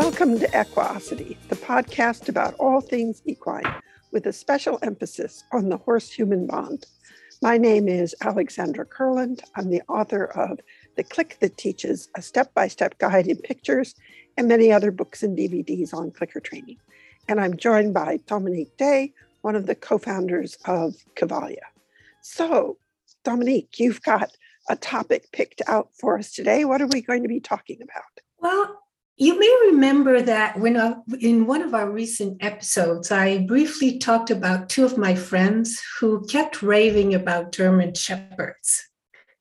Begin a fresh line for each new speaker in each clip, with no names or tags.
Welcome to Equiosity, the podcast about all things equine, with a special emphasis on the horse human bond. My name is Alexandra Kurland. I'm the author of The Click That Teaches, a step by step guide in pictures, and many other books and DVDs on clicker training. And I'm joined by Dominique Day, one of the co founders of Cavalia. So, Dominique, you've got a topic picked out for us today. What are we going to be talking about?
Well, you may remember that when I, in one of our recent episodes, I briefly talked about two of my friends who kept raving about German Shepherds.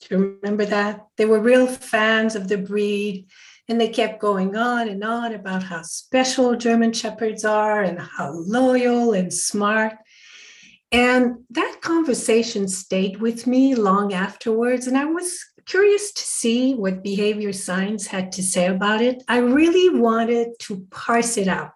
Do you remember that? They were real fans of the breed, and they kept going on and on about how special German Shepherds are and how loyal and smart. And that conversation stayed with me long afterwards. And I was curious to see what behavior science had to say about it. I really wanted to parse it out.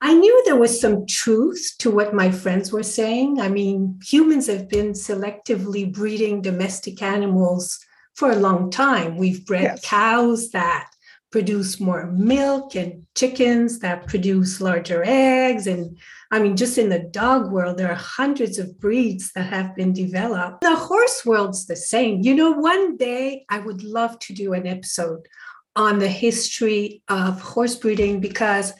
I knew there was some truth to what my friends were saying. I mean, humans have been selectively breeding domestic animals for a long time. We've bred yes. cows that produce more milk and chickens that produce larger eggs and I mean, just in the dog world, there are hundreds of breeds that have been developed. The horse world's the same. You know, one day I would love to do an episode on the history of horse breeding because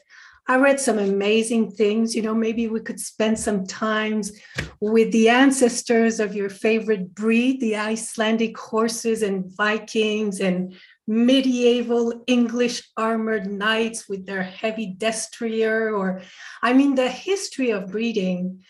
I read some amazing things. You know, maybe we could spend some times with the ancestors of your favorite breed, the Icelandic horses and Vikings and medieval English armored knights with their heavy destrier, or I mean, the history of breeding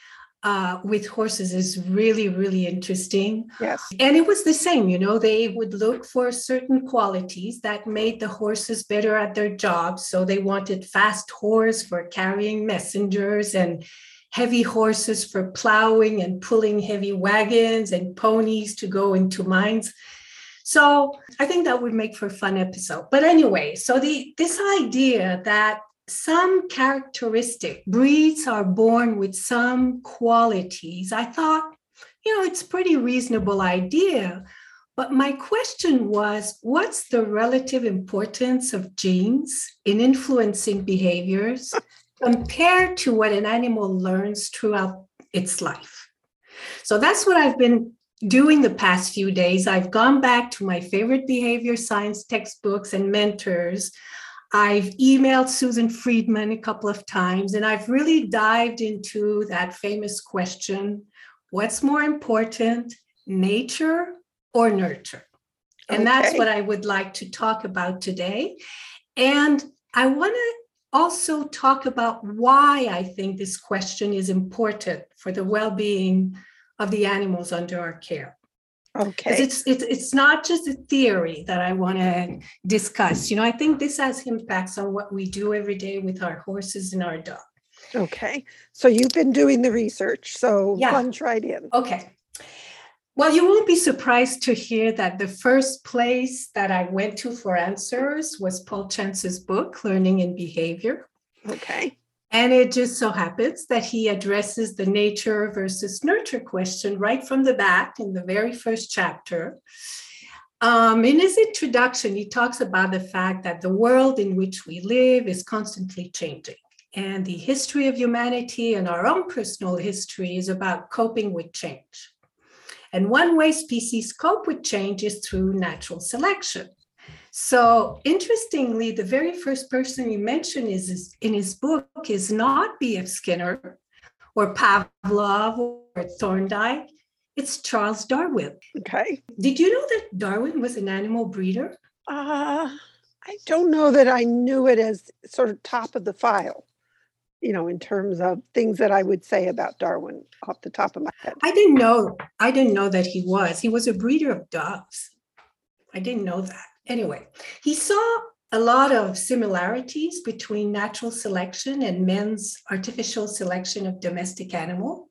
uh, with horses is really, really interesting.
Yes.
And it was the same, you know, they would look for certain qualities that made the horses better at their jobs. So they wanted fast horse for carrying messengers and heavy horses for plowing and pulling heavy wagons and ponies to go into mines. So I think that would make for a fun episode. But anyway, so the this idea that some characteristic breeds are born with some qualities, I thought, you know, it's pretty reasonable idea. But my question was what's the relative importance of genes in influencing behaviors compared to what an animal learns throughout its life? So that's what I've been doing the past few days, I've gone back to my favorite behavior science textbooks and mentors. I've emailed Susan Friedman a couple of times, and I've really dived into that famous question what's more important, nature or nurture? And okay. that's what I would like to talk about today. And I want to also talk about why I think this question is important for the well being of the animals under our care.
Okay.
It's, it's it's not just a theory that I want to discuss. You know, I think this has impacts on what we do every day with our horses and our dog.
Okay. So you've been doing the research. So yeah. plunge right in.
Okay. Well, you won't be surprised to hear that the first place that I went to for answers was Paul Chance's book, Learning and Behavior.
Okay.
And it just so happens that he addresses the nature versus nurture question right from the back in the very first chapter. Um, in his introduction, he talks about the fact that the world in which we live is constantly changing. And the history of humanity and our own personal history is about coping with change. And one way species cope with change is through natural selection. So interestingly, the very first person you mention is, is in his book is not B.F. Skinner or Pavlov or Thorndike. It's Charles Darwin.
Okay.
Did you know that Darwin was an animal breeder?
Uh, I don't know that I knew it as sort of top of the file, you know, in terms of things that I would say about Darwin off the top of my head.
I didn't know. I didn't know that he was. He was a breeder of dogs. I didn't know that. Anyway, he saw a lot of similarities between natural selection and men's artificial selection of domestic animal.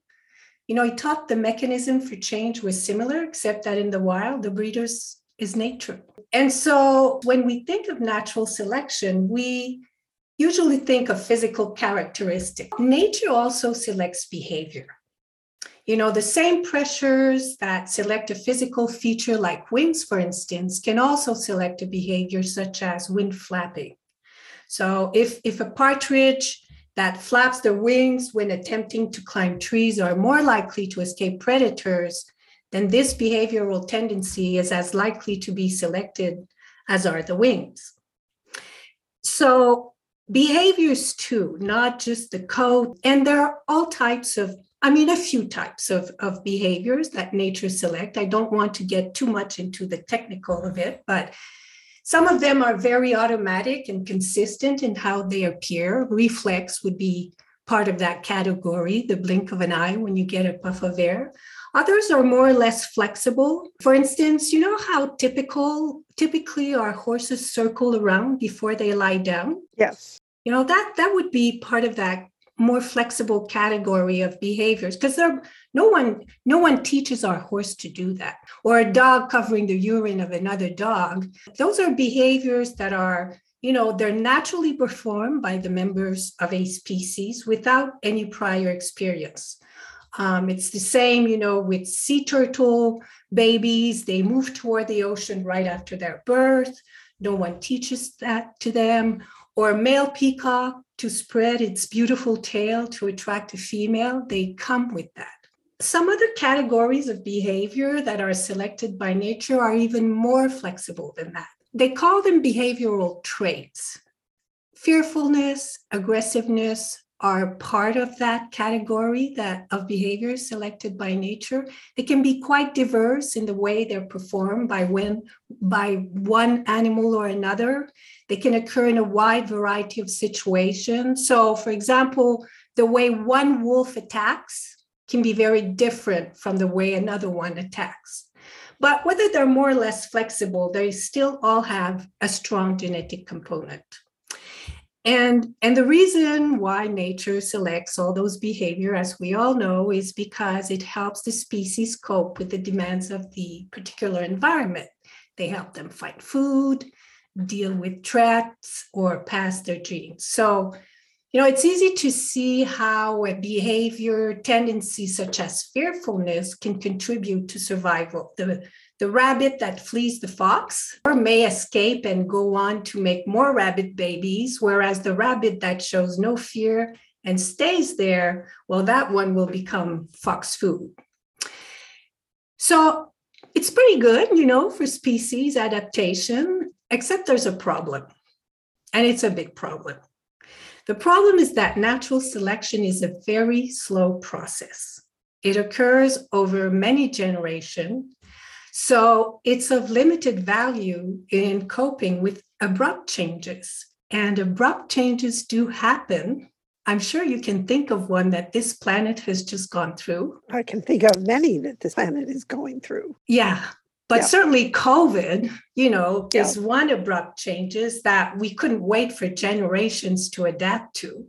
You know, he thought the mechanism for change was similar, except that in the wild, the breeders is nature. And so when we think of natural selection, we usually think of physical characteristics. Nature also selects behavior. You know, the same pressures that select a physical feature like wings, for instance, can also select a behavior such as wing flapping. So if, if a partridge that flaps their wings when attempting to climb trees are more likely to escape predators, then this behavioral tendency is as likely to be selected as are the wings. So behaviors too, not just the code, and there are all types of I mean, a few types of, of behaviors that nature select. I don't want to get too much into the technical of it, but some of them are very automatic and consistent in how they appear. Reflex would be part of that category, the blink of an eye when you get a puff of air. Others are more or less flexible. For instance, you know how typical typically our horses circle around before they lie down?
Yes.
You know, that that would be part of that more flexible category of behaviors because there no one no one teaches our horse to do that or a dog covering the urine of another dog. Those are behaviors that are you know they're naturally performed by the members of a species without any prior experience. Um, it's the same you know with sea turtle babies. They move toward the ocean right after their birth. No one teaches that to them or a male peacock to spread its beautiful tail to attract a female, they come with that. Some other categories of behavior that are selected by nature are even more flexible than that. They call them behavioral traits. Fearfulness, aggressiveness, are part of that category that of behaviors selected by nature. They can be quite diverse in the way they're performed by when by one animal or another. They can occur in a wide variety of situations. So, for example, the way one wolf attacks can be very different from the way another one attacks. But whether they're more or less flexible, they still all have a strong genetic component. And, and the reason why nature selects all those behavior, as we all know, is because it helps the species cope with the demands of the particular environment. They help them find food, deal with threats, or pass their genes. So, you know, it's easy to see how a behavior tendency such as fearfulness can contribute to survival. The, the rabbit that flees the fox or may escape and go on to make more rabbit babies, whereas the rabbit that shows no fear and stays there, well, that one will become fox food. So it's pretty good, you know, for species adaptation, except there's a problem, and it's a big problem. The problem is that natural selection is a very slow process. It occurs over many generations so it's of limited value in coping with abrupt changes. And abrupt changes do happen. I'm sure you can think of one that this planet has just gone through.
I can think of many that this planet is going through.
Yeah. But yeah. certainly COVID, you know, yeah. is one abrupt changes that we couldn't wait for generations to adapt to.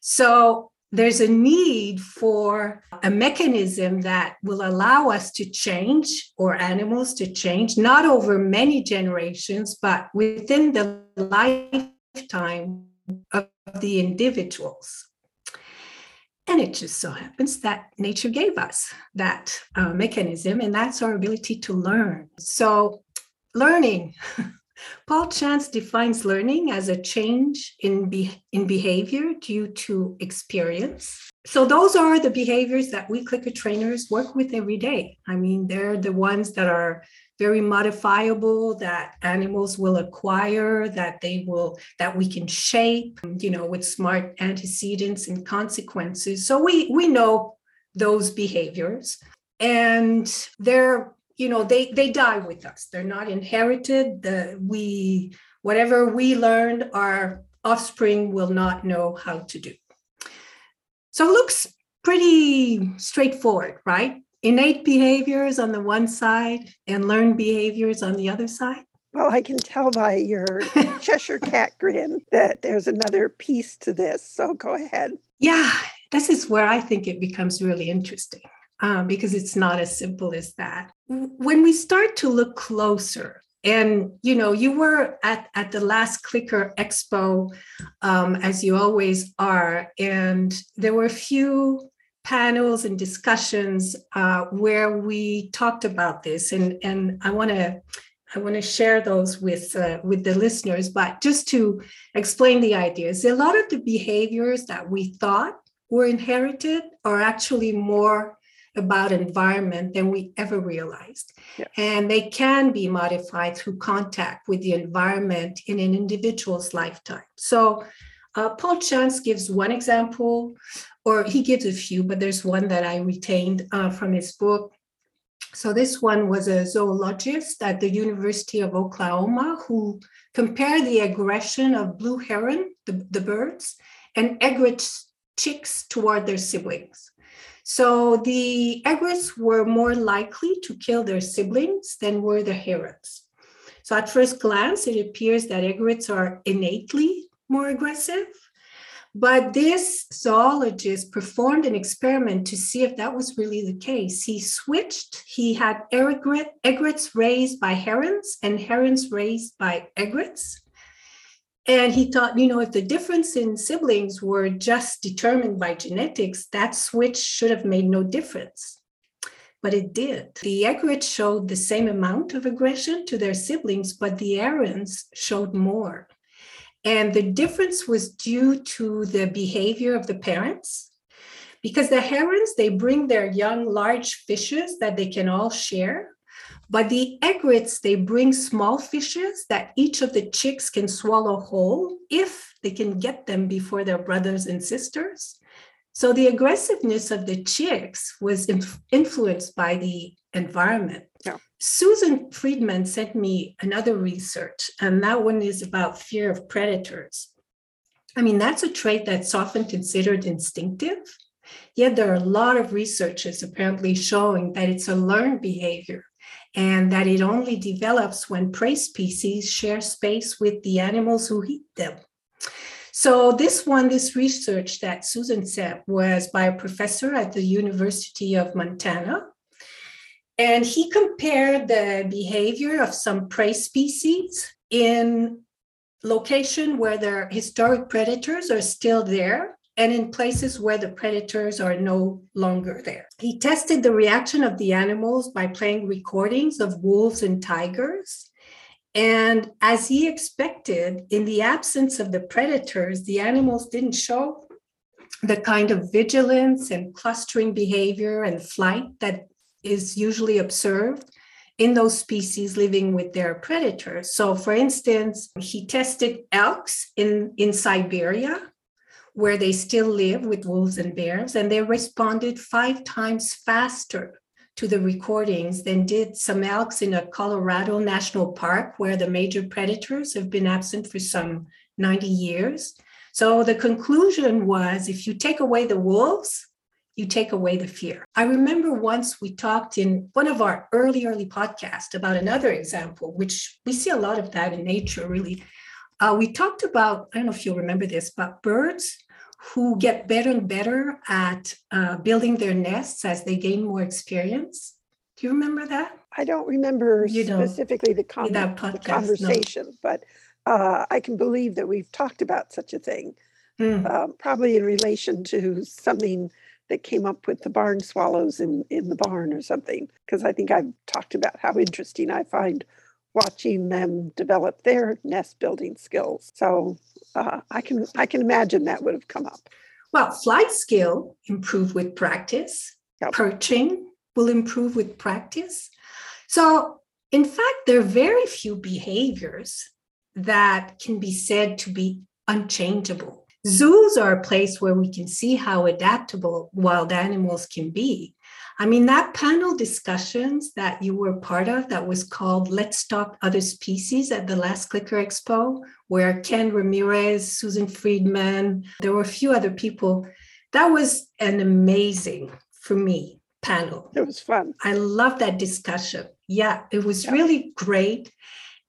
So there's a need for a mechanism that will allow us to change or animals to change, not over many generations, but within the lifetime of the individuals. And it just so happens that nature gave us that uh, mechanism, and that's our ability to learn. So, learning Paul Chance defines learning as a change in, be- in behavior due to experience. So, those are the behaviors that we clicker trainers work with every day. I mean, they're the ones that are very modifiable that animals will acquire that they will that we can shape you know with smart antecedents and consequences. So we we know those behaviors. And they're you know they they die with us. They're not inherited. The we whatever we learned our offspring will not know how to do. So it looks pretty straightforward right innate behaviors on the one side and learned behaviors on the other side
well i can tell by your cheshire cat grin that there's another piece to this so go ahead
yeah this is where i think it becomes really interesting um, because it's not as simple as that. When we start to look closer, and you know, you were at, at the last Clicker Expo, um, as you always are, and there were a few panels and discussions uh, where we talked about this, and and I want to I want to share those with uh, with the listeners, but just to explain the ideas, a lot of the behaviors that we thought were inherited are actually more about environment than we ever realized. Yeah. And they can be modified through contact with the environment in an individual's lifetime. So uh, Paul Chance gives one example, or he gives a few, but there's one that I retained uh, from his book. So this one was a zoologist at the University of Oklahoma who compared the aggression of blue heron, the, the birds, and egret chicks toward their siblings. So the egrets were more likely to kill their siblings than were the herons. So at first glance, it appears that egrets are innately more aggressive. But this zoologist performed an experiment to see if that was really the case. He switched, he had egret, egrets raised by herons and herons raised by egrets. And he thought, you know, if the difference in siblings were just determined by genetics, that switch should have made no difference. But it did. The egrets showed the same amount of aggression to their siblings, but the herons showed more. And the difference was due to the behavior of the parents. Because the herons, they bring their young, large fishes that they can all share. But the egrets, they bring small fishes that each of the chicks can swallow whole if they can get them before their brothers and sisters. So the aggressiveness of the chicks was inf- influenced by the environment. Susan Friedman sent me another research, and that one is about fear of predators. I mean, that's a trait that's often considered instinctive, yet there are a lot of researches apparently showing that it's a learned behavior and that it only develops when prey species share space with the animals who eat them. So, this one, this research that Susan said was by a professor at the University of Montana. And he compared the behavior of some prey species in location where their historic predators are still there and in places where the predators are no longer there. He tested the reaction of the animals by playing recordings of wolves and tigers. And as he expected, in the absence of the predators, the animals didn't show the kind of vigilance and clustering behavior and flight that is usually observed in those species living with their predators. So, for instance, he tested elks in, in Siberia where they still live with wolves and bears, and they responded five times faster to the recordings than did some elks in a Colorado National Park, where the major predators have been absent for some 90 years. So the conclusion was if you take away the wolves, you take away the fear. I remember once we talked in one of our early, early podcasts about another example, which we see a lot of that in nature, really. Uh, we talked about, I don't know if you'll remember this, but birds who get better and better at uh, building their nests as they gain more experience. Do you remember that?
I don't remember you specifically the, com- podcast, the conversation, no. but uh, I can believe that we've talked about such a thing, mm. probably in relation to something that came up with the barn swallows in, in the barn or something, because I think I've talked about how interesting I find watching them develop their nest building skills. So uh, I can I can imagine that would have come up.
Well, flight skill improve with practice. Yep. Perching will improve with practice. So, in fact, there are very few behaviors that can be said to be unchangeable. Zoos are a place where we can see how adaptable wild animals can be. I mean, that panel discussions that you were part of that was called Let's Talk Other Species at the last Clicker Expo, where Ken Ramirez, Susan Friedman, there were a few other people. That was an amazing, for me, panel.
It was fun.
I love that discussion. Yeah, it was yeah. really great.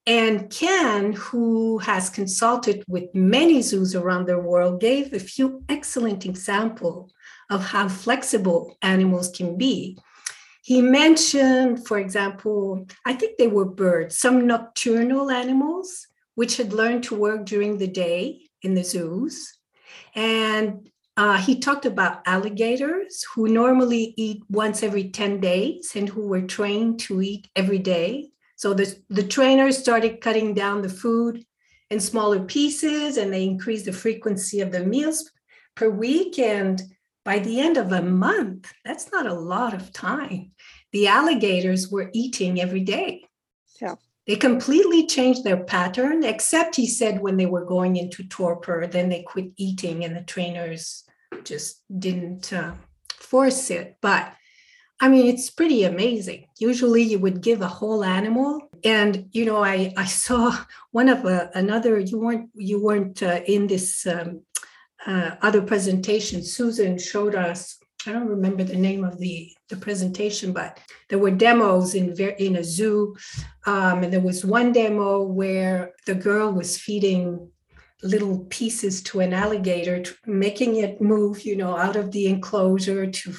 And Ken, who has consulted with many zoos around the world, gave a few excellent examples of how flexible animals can be. He mentioned, for example, I think they were birds, some nocturnal animals which had learned to work during the day in the zoos. And uh, he talked about alligators who normally eat once every 10 days and who were trained to eat every day So the, the trainers started cutting down the food in smaller pieces and they increased the frequency of the meals per week. And by the end of a month, that's not a lot of time. The alligators were eating every day.
Yeah.
They completely changed their pattern, except he said when they were going into torpor, then they quit eating and the trainers just didn't uh, force it. But I mean, it's pretty amazing. Usually you would give a whole animal. And, you know, I, I saw one of uh, another, you weren't, you weren't uh, in this um, uh, other presentation. Susan showed us, I don't remember the name of the, the presentation, but there were demos in, in a zoo. Um, and there was one demo where the girl was feeding little pieces to an alligator, making it move, you know, out of the enclosure to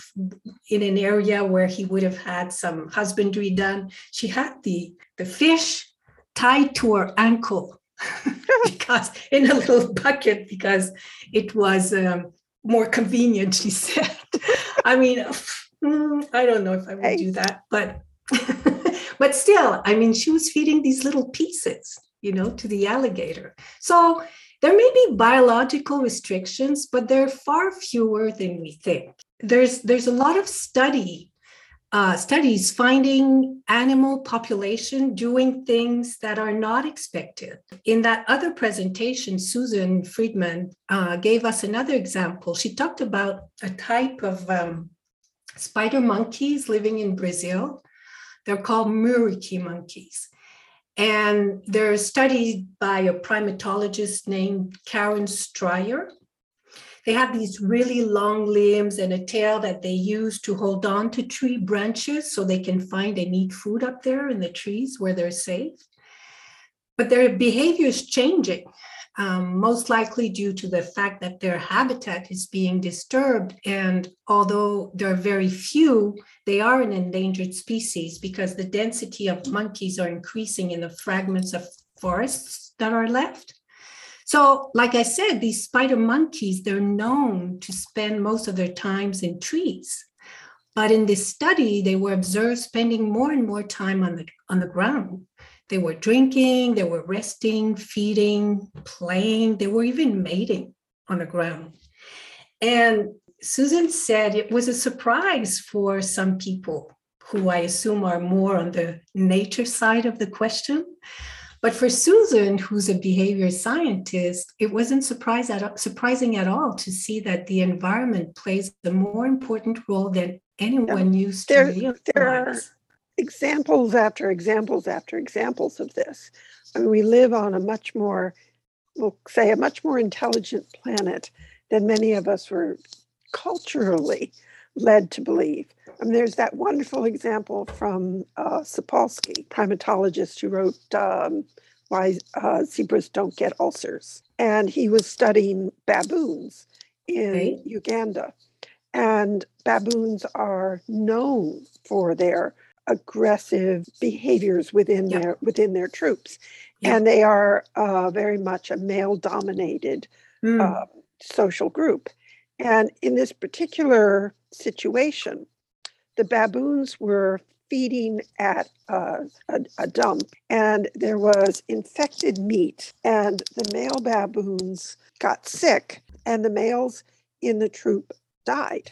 in an area where he would have had some husbandry done. She had the the fish tied to her ankle because in a little bucket because it was um, more convenient. She said. I mean, mm, I don't know if I would do that, but but still, I mean, she was feeding these little pieces you know, to the alligator. So there may be biological restrictions, but they're far fewer than we think. There's there's a lot of study uh, studies finding animal population doing things that are not expected. In that other presentation, Susan Friedman uh, gave us another example. She talked about a type of um, spider monkeys living in Brazil. They're called muriqui monkeys. And they're studied by a primatologist named Karen Strier. They have these really long limbs and a tail that they use to hold on to tree branches so they can find and eat food up there in the trees where they're safe. But their behavior is changing um, most likely due to the fact that their habitat is being disturbed. And although there are very few, they are an endangered species because the density of monkeys are increasing in the fragments of forests that are left. So, like I said, these spider monkeys, they're known to spend most of their times in trees. But in this study, they were observed spending more and more time on the, on the ground. They were drinking, they were resting, feeding, playing, they were even mating on the ground. And Susan said it was a surprise for some people who I assume are more on the nature side of the question. But for Susan, who's a behavior scientist, it wasn't surprise at, surprising at all to see that the environment plays a more important role than anyone yeah. used
there,
to realize.
There are examples after examples after examples of this. I mean, we live on a much more, we'll say, a much more intelligent planet than many of us were culturally led to believe. I mean, there's that wonderful example from uh, Sapolsky, primatologist who wrote um, Why uh, Zebras Don't Get Ulcers. And he was studying baboons in right. Uganda. And baboons are known for their aggressive behaviors within their within their troops, and they are uh, very much a male dominated mm. uh, social group. And in this particular situation, the baboons were feeding at uh, a, a, dump, and there was infected meat, and the male baboons got sick, and the males in the troop died.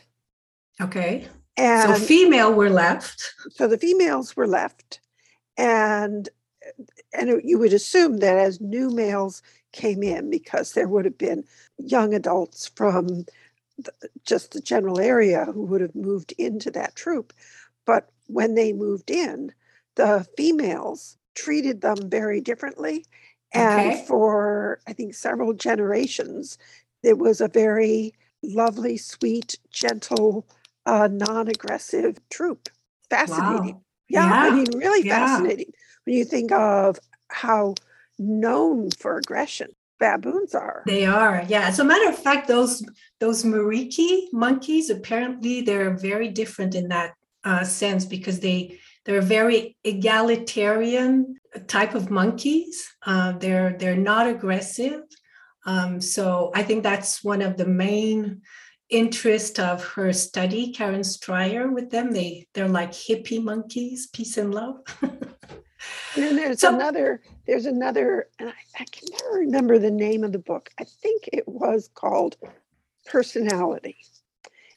Okay. And so female were left.
So the females were left. And and you would assume that as new males came in, because there would have been young adults from the, just the general area who would have moved into that troop. But when they moved in, the females treated them very differently. And okay. for, I think, several generations, it was a very lovely, sweet, gentle a non-aggressive troop. Fascinating. Wow. Yeah, yeah, I mean, really yeah. fascinating when you think of how known for aggression baboons are.
They are, yeah. As a matter of fact, those those muriqui monkeys apparently they're very different in that uh, sense because they they're very egalitarian type of monkeys. Uh, they're they're not aggressive. Um, so I think that's one of the main interest of her study, Karen Strier, with them. They they're like hippie monkeys, peace and love.
And then there's
So-
another, there's another, and I, I can never remember the name of the book. I think it was called Personality.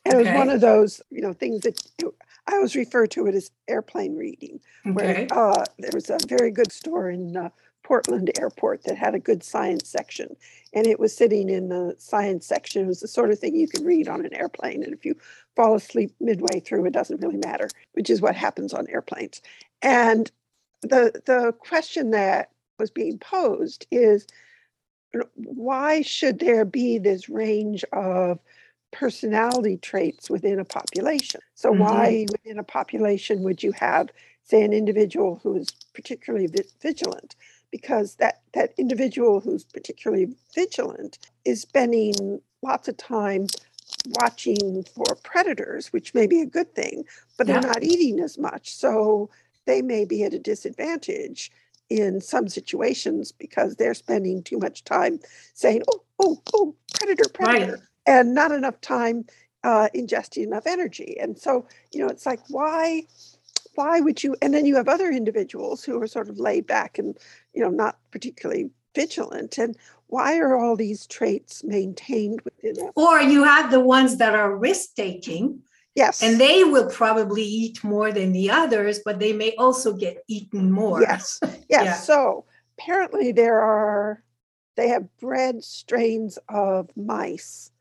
And it was one of those, you know, things that you- I always refer to it as airplane reading. Where
Okay.
uh, there was a very good store in uh, Portland Airport that had a good science section, and it was sitting in the science section. It was the sort of thing you could read on an airplane, and if you fall asleep midway through, it doesn't really matter, which is what happens on airplanes. And the the question that was being posed is why should there be this range of personality traits within a population so
Mhm.
why within a population would you have say an individual who is particularly vi- vigilant because that that individual who's particularly vigilant is spending lots of time watching for predators which may be a good thing but they're not eating as much so they may be at a disadvantage in some situations because they're spending too much time saying oh oh oh predator predator
Right.
and not enough time uh, ingesting enough energy. And so, you know, it's like, why, why would you? And then you have other individuals who are sort of laid back and, you know, not particularly vigilant. And why are all these traits maintained within a
Or you have the ones that are risk taking
yes,
and they will probably eat more than the others, but they may also get eaten more.
yes, yes.
Yeah.
So apparently there are, they have bred strains of mice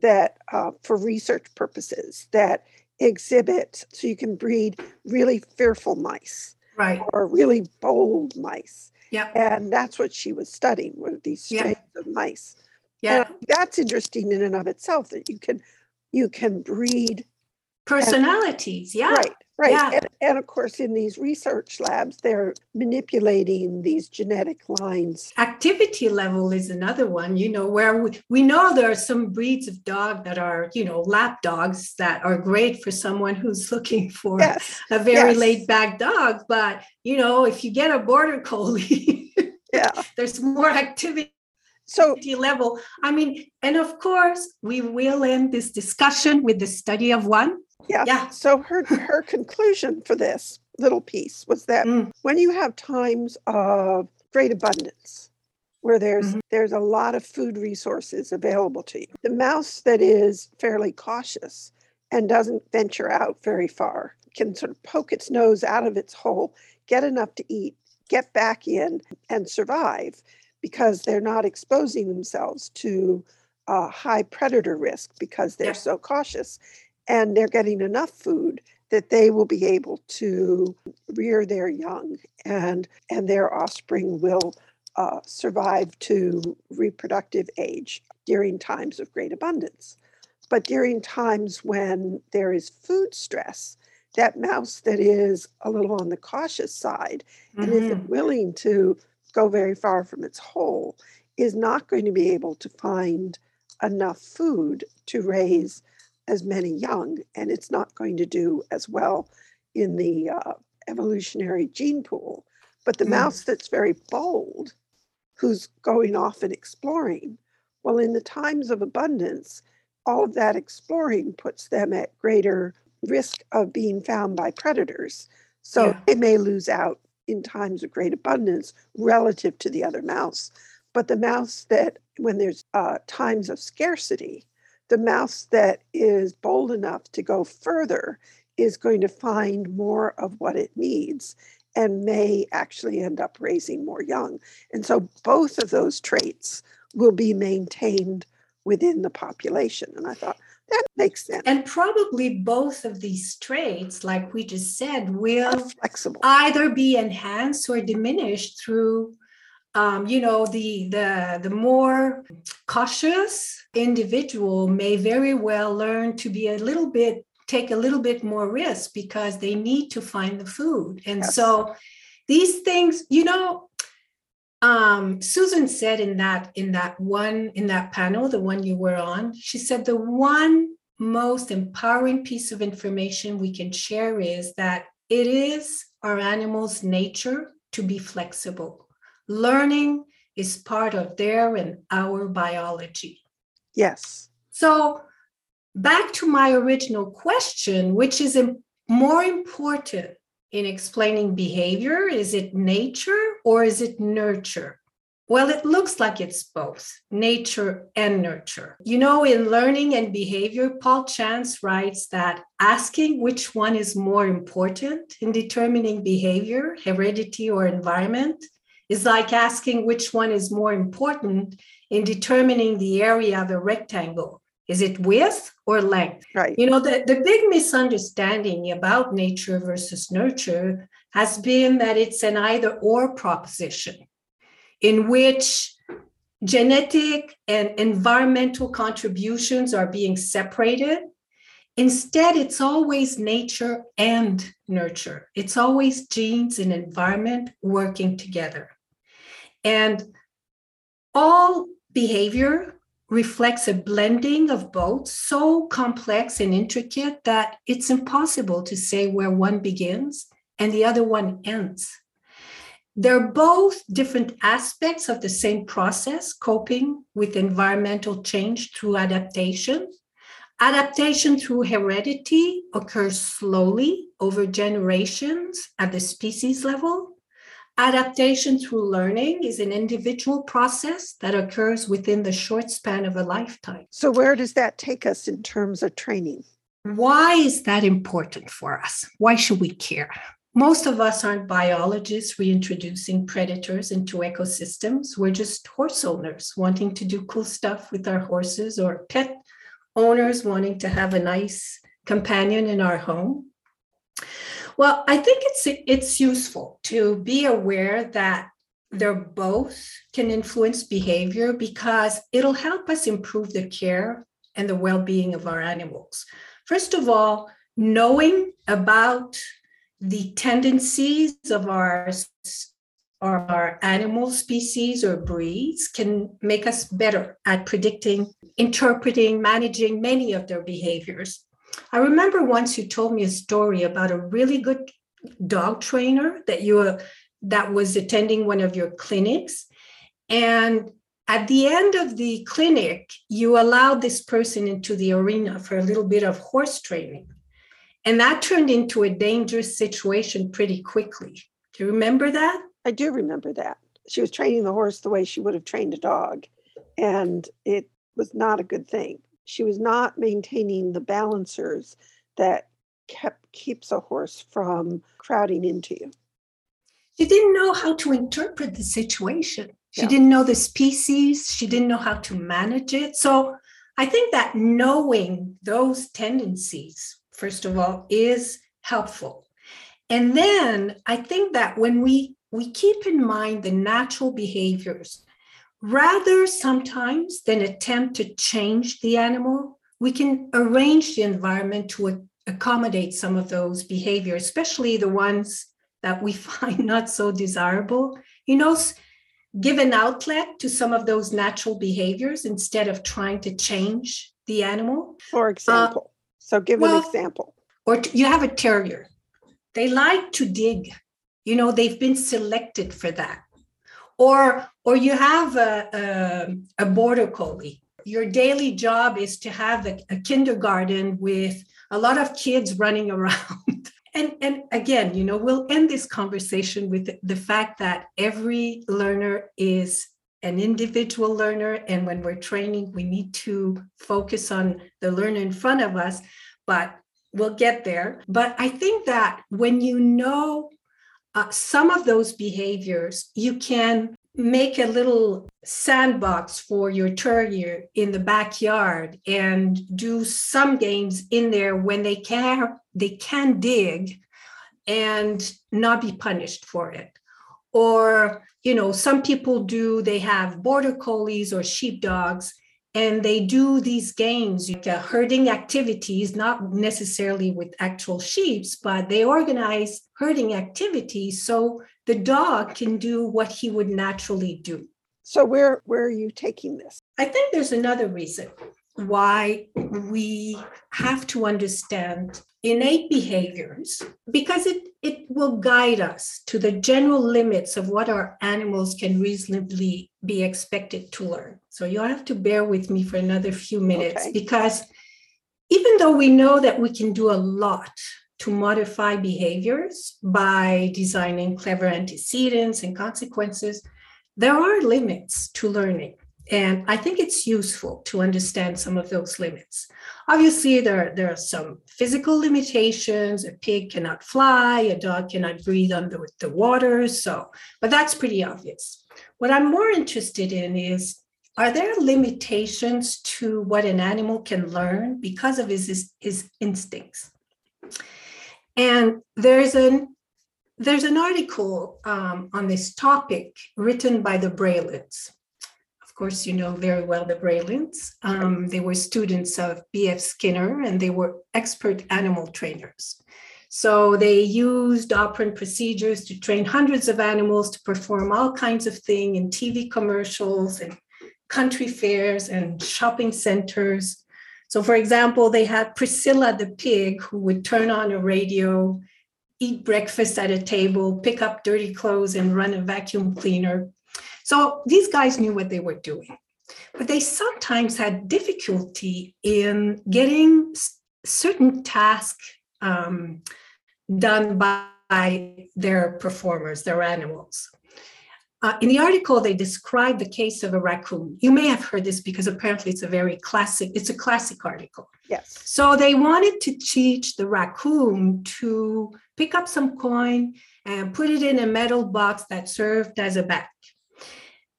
that, uh, for research purposes, that exhibit. So you can breed really fearful mice.
Right.
or really bold mice.
Yeah.
And that's what she was studying were these
Yeah.
strains of mice.
Yeah.
And that's interesting in and of itself that you can you can breed
Personalities. Yeah.
right, right.
Yeah.
And, and of course in these research labs they're manipulating these genetic lines.
Activity level is another one, you know, where we, we know there are some breeds of dog that are, you know, lap dogs that are great for someone who's looking for
Yes.
a very
yes.
laid back dog. But, you know, if you get a border collie,
Yeah.
there's more activity
So
level. I mean, and of course, we will end this discussion with the study of one.
yeah.
Yeah.
So her her conclusion for this little piece was that
Mm.
when you have times of great abundance where there's
Mhm.
there's a lot of food resources available to you the mouse that is fairly cautious and doesn't venture out very far can sort of poke its nose out of its hole get enough to eat get back in and survive because they're not exposing themselves to uh, high predator risk because they're
Yeah.
so cautious and they're getting enough food that they will be able to rear their young and and their offspring will uh, survive to reproductive age during times of great abundance but during times when there is food stress that mouse that is a little on the cautious side and
Mhm.
isn't willing to go very far from its hole is not going to be able to find enough food to raise as many young and it's not going to do as well in the uh, evolutionary gene pool but the
Mm.
mouse that's very bold who's going off and exploring well in the times of abundance all of that exploring puts them at greater risk of being found by predators so
Yeah.
they may lose out in times of great abundance relative to the other mouse. But the mouse that, when there's uh, times of scarcity, the mouse that is bold enough to go further is going to find more of what it needs and may actually end up raising more young. And so both of those traits will be maintained within the population. And I thought that makes sense.
And probably both of these traits, like we just said, will either be enhanced or diminished through um, you know the the the more cautious individual may very well learn to be a little bit take a little bit more risk because they need to find the food and
Yes.
so these things you know um, susan said in that in that one in that panel the one you were on she said the one most empowering piece of information we can share is that it is our animals nature to be flexible learning is part of their and our biology
Yes.
so back to my original question which is more important in explaining behavior? Is it nature or is it nurture? Well, it looks like it's both nature and nurture. You know, in learning and behavior, Paul Chance writes that asking which one is more important in determining behavior, heredity, or environment, is like asking which one is more important in determining the area of a rectangle. Is it width or length?
Right.
You know, the, the big misunderstanding about nature versus nurture has been that it's an either or proposition in which genetic and environmental contributions are being separated. Instead, it's always nature and nurture. It's always genes and environment working together. And all behavior reflects a blending of both so complex and intricate that it's impossible to say where one begins and the other one ends. They're both different aspects of the same process, coping with environmental change through adaptation. Adaptation through heredity occurs slowly over generations at the species level. Adaptation through learning is an individual process that occurs within the short span of a lifetime.
So, where does that take us in terms of training?
Why is that important for us? Why should we care? most of us aren't biologists reintroducing predators into ecosystems. We're just horse owners wanting to do cool stuff with our horses or pet owners wanting to have a nice companion in our home. Well, I think it's it's useful to be aware that they're both can influence behavior because it'll help us improve the care and the well-being of our animals. First of all, knowing about the tendencies of our our animal species or breeds can make us better at predicting, interpreting, managing many of their behaviors. I remember once you told me a story about a really good dog trainer that you uh, that was attending one of your clinics and at the end of the clinic you allowed this person into the arena for a little bit of horse training and that turned into a dangerous situation pretty quickly. Do you remember that?
I do remember that. She was training the horse the way she would have trained a dog, and it was not a good thing. She was not maintaining the balancers that kept keeps a horse from crowding into you.
She didn't know how to interpret the situation. She yeah. didn't know the species. She didn't know how to manage it. So I think that knowing those tendencies first of all, is helpful. And then I think that when we we keep in mind the natural behaviors, rather sometimes than attempt to change the animal, we can arrange the environment to accommodate some of those behaviors, especially the ones that we find not so desirable. You know, give an outlet to some of those natural behaviors instead of trying to change the animal.
For example. Uh, so give well, an example.
Or t- you have a terrier. They like to dig. You know, they've been selected for that. Or or you have a, a, a border collie. Your daily job is to have a, a kindergarten with a lot of kids running around. and and again, you know, we'll end this conversation with the fact that every learner is an individual learner. And when we're training, we need to focus on the learner in front of us, but we'll get there. But I think that when you know uh, some of those behaviors, you can make a little sandbox for your terrier in the backyard and do some games in there when they can they can dig and not be punished for it. Or you know some people do they have border collies or sheepdogs and they do these games like uh, herding activities not necessarily with actual sheep but they organize herding activities so the dog can do what he would naturally do.
So where where are you taking this?
I think there's another reason why we have to understand innate behaviors because it, it will guide us to the general limits of what our animals can reasonably be expected to learn. So you'll have to bear with me for another few minutes okay. because even though we know that we can do a lot to modify behaviors by designing clever antecedents and consequences, there are limits to learning. And I think it's useful to understand some of those limits. Obviously, there, there are some physical limitations. A pig cannot fly, a dog cannot breathe under the water. So, but that's pretty obvious. What I'm more interested in is are there limitations to what an animal can learn because of his, his instincts? And there's an there's an article um, on this topic written by the Brelands course, you know very well the Brelands. Um, they were students of B.F. Skinner and they were expert animal trainers. So they used operant procedures to train hundreds of animals to perform all kinds of things in TV commercials and country fairs and shopping centers. So, for example, they had Priscilla the pig who would turn on a radio, eat breakfast at a table, pick up dirty clothes, and run a vacuum cleaner so these guys knew what they were doing, but they sometimes had difficulty in getting certain tasks um, done by their performers, their animals. Uh, in the article, they describe the case of a raccoon. You may have heard this because apparently it's a very classic, it's a classic article.
Yes.
So they wanted to teach the raccoon to pick up some coin and put it in a metal box that served as a bag.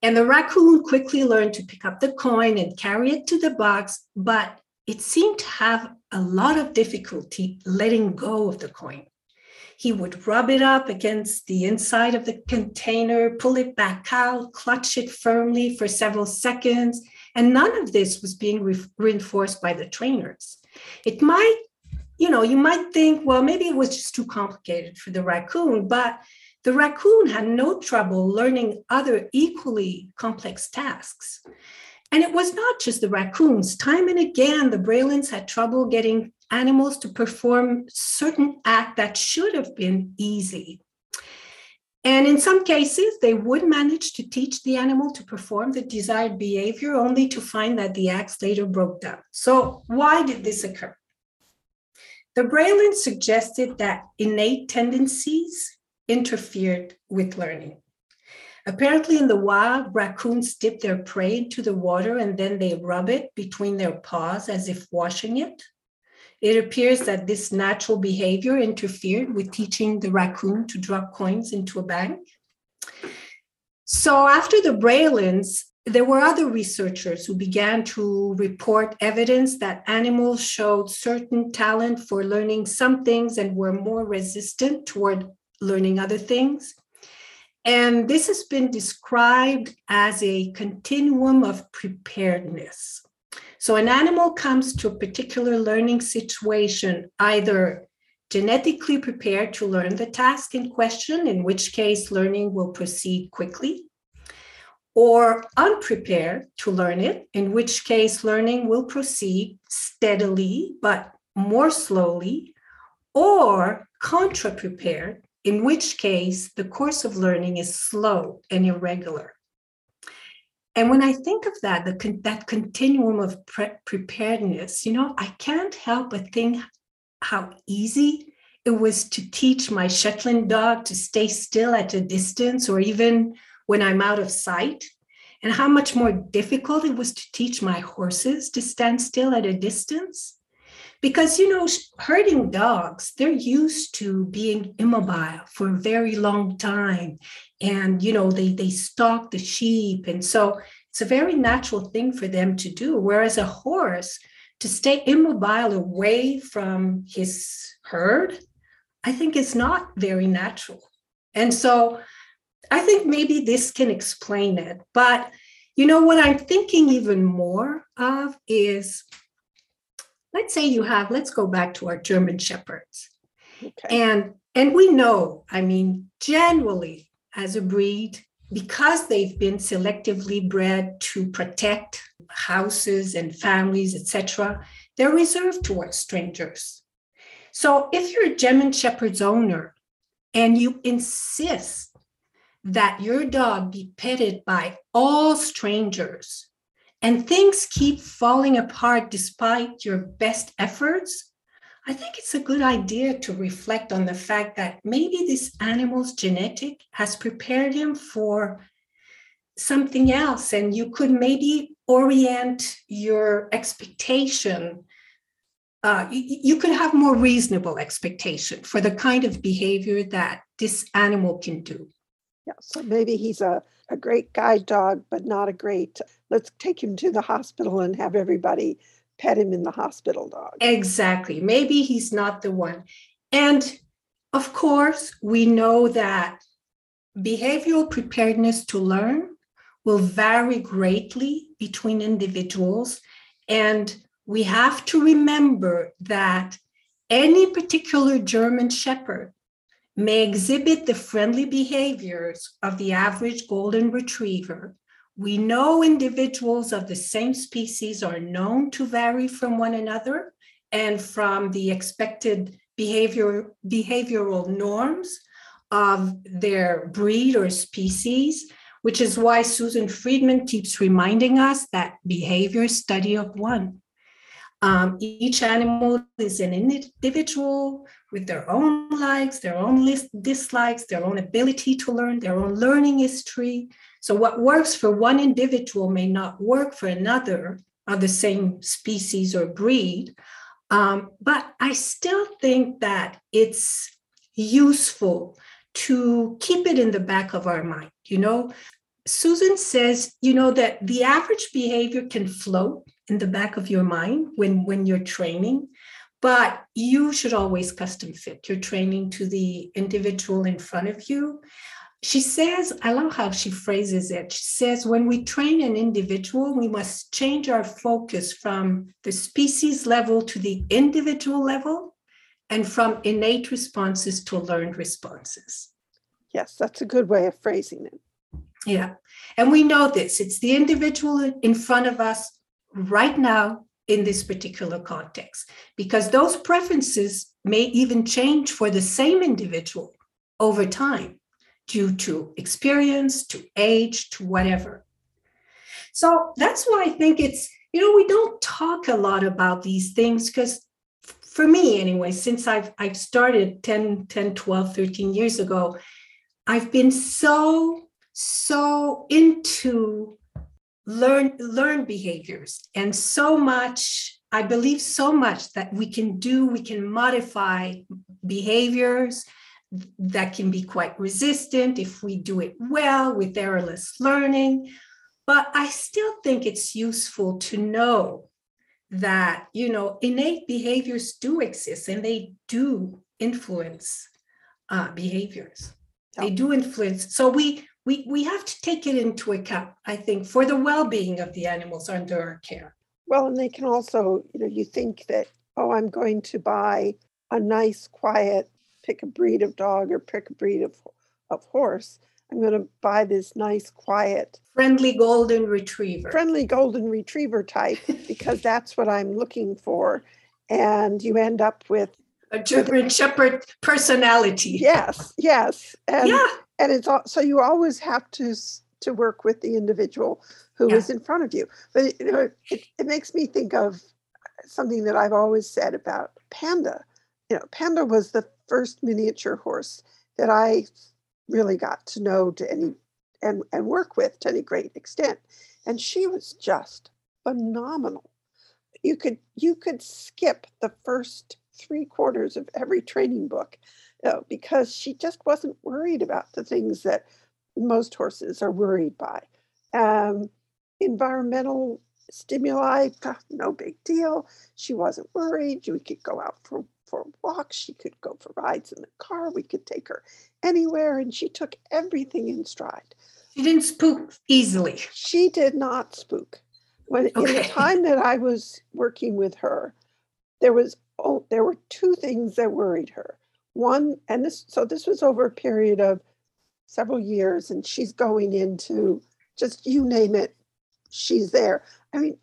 And the raccoon quickly learned to pick up the coin and carry it to the box, but it seemed to have a lot of difficulty letting go of the coin. He would rub it up against the inside of the container, pull it back out, clutch it firmly for several seconds, and none of this was being re- reinforced by the trainers. It might, you know, you might think, well, maybe it was just too complicated for the raccoon, but the raccoon had no trouble learning other equally complex tasks. And it was not just the raccoons. Time and again, the Brelands had trouble getting animals to perform certain act that should have been easy. And in some cases, they would manage to teach the animal to perform the desired behavior only to find that the acts later broke down. So, why did this occur? The Brelands suggested that innate tendencies interfered with learning. Apparently, in the wild, raccoons dip their prey into the water and then they rub it between their paws as if washing it. It appears that this natural behavior interfered with teaching the raccoon to drop coins into a bank. So, after the Brelands, there were other researchers who began to report evidence that animals showed certain talent for learning some things and were more resistant toward learning other things. And this has been described as a continuum of preparedness. So, an animal comes to a particular learning situation either genetically prepared to learn the task in question, in which case learning will proceed quickly, or unprepared to learn it, in which case learning will proceed steadily but more slowly, or contra prepared, in which case the course of learning is slow and irregular. And when I think of that, the, that continuum of pre- preparedness, you know, I can't help but think how easy it was to teach my Shetland dog to stay still at a distance or even when I'm out of sight, and how much more difficult it was to teach my horses to stand still at a distance because you know herding dogs they're used to being immobile for a very long time. And you know they they stalk the sheep. And so it's a very natural thing for them to do. Whereas a horse to stay immobile away from his herd i think is not very natural. And so i think maybe this can explain it. But you know what i'm thinking even more of is let's say you have let's go back to our german shepherds okay. and and we know i mean generally as a breed because they've been selectively bred to protect houses and families etc they're reserved towards strangers so if you're a german shepherd's owner and you insist that your dog be petted by all strangers and things keep falling apart despite your best efforts, I think it's a good idea to reflect on the fact that maybe this animal's genetic has prepared him for something else, and you could maybe orient your expectation. Uh, you, you could have more reasonable expectation for the kind of behavior that this animal can do.
Yeah, so maybe he's a, a great guide dog, but not a great, let's take him to the hospital and have everybody pet him in the hospital dog.
Exactly. Maybe he's not the one. And of course, we know that behavioral preparedness to learn will vary greatly between individuals. And we have to remember that any particular German Shepherd may exhibit the friendly behaviors of the average Golden Retriever, we know individuals of the same species are known to vary from one another and from the expected behavior, behavioral norms of their breed or species, which is why Susan Friedman keeps reminding us that behavior study of one. Um, each animal is an individual with their own likes, their own list, dislikes, their own ability to learn, their own learning history, so, what works for one individual may not work for another of the same species or breed. Um, but I still think that it's useful to keep it in the back of our mind. You know, Susan says, you know, that the average behavior can float in the back of your mind when, when you're training, but you should always custom fit your training to the individual in front of you she says, I love how she phrases it. She says, when we train an individual, we must change our focus from the species level to the individual level and from innate responses to learned responses.
Yes, that's a good way of phrasing it.
Yeah. And we know this it's the individual in front of us right now in this particular context, because those preferences may even change for the same individual over time due to experience, to age, to whatever. So that's why I think it's, you know, we don't talk a lot about these things because for me anyway, since I've I've started 10, 10, 12, 13 years ago, I've been so, so into learn learn behaviors and so much i believe so much that we can do we can modify behaviors that can be quite resistant if we do it well with errorless learning. But I still think it's useful to know that, you know, innate behaviors do exist and they do influence uh, behaviors. Yeah. They do influence. So we we we have to take it into account, I think, for the well-being of the animals under our care.
Well, and they can also, you know, you think that, oh, I'm going to buy a nice, quiet pick a breed of dog or pick a breed of, of horse. I'm going to buy this nice, quiet,
friendly golden retriever.
Friendly golden retriever type because that's what I'm looking for. And you end up with
a German Shepherd personality.
Yes, yes.
And, yeah.
And it's all, so you always have to to work with the individual who yeah. is in front of you. But you know, it, it makes me think of uh, something that I've always said about Panda. You know, Panda was the first miniature horse that I really got to know to any and, and work with to any great extent. And she was just phenomenal. You could you could skip the first three quarters of every training book know, because she just wasn't worried about the things that most horses are worried by. Um, environmental stimuli, no big deal. She wasn't worried. We could go out for for walks. She could go for rides in the car. We could take her anywhere. And she took everything in stride.
She didn't spook easily.
She did not spook. When okay. in the time that I was working with her, there was oh, there were two things that worried her. One, and this so this was over a period of several years, and she's going into just you name it, she's there. I mean,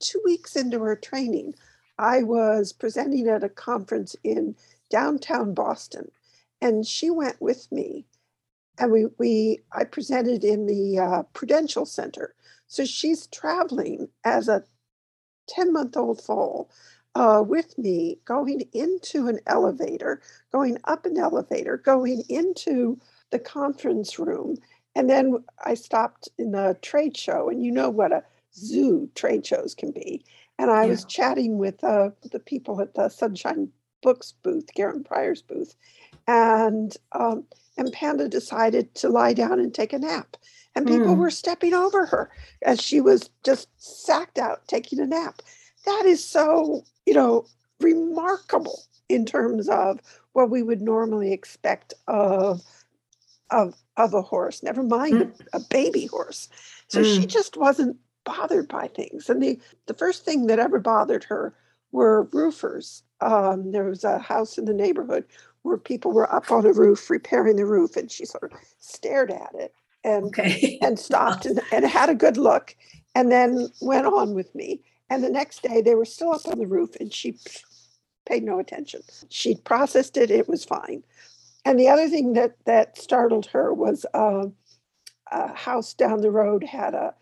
two weeks into her training, I was presenting at a conference in downtown Boston, and she went with me. And we, we I presented in the uh, Prudential Center. So she's traveling as a 10 month old foal uh, with me going into an elevator, going up an elevator, going into the conference room. And then I stopped in the trade show, and you know what a zoo trade shows can be. And I yeah. was chatting with uh, the people at the Sunshine Books booth, Karen Pryor's booth, and um, and Panda decided to lie down and take a nap. And people mm. were stepping over her as she was just sacked out taking a nap. That is so, you know, remarkable in terms of what we would normally expect of of of a horse, never mind mm. a, a, baby horse. So mm. she just wasn't bothered by things. And the the first thing that ever bothered her were roofers. Um, there was a house in the neighborhood where people were up on a roof repairing the roof, and she sort of stared at it and okay. and stopped and, and had a good look, and then went on with me. And the next day, they were still up on the roof, and she paid no attention. She processed it; it was fine. And the other thing that that startled her was uh, a house down the road had a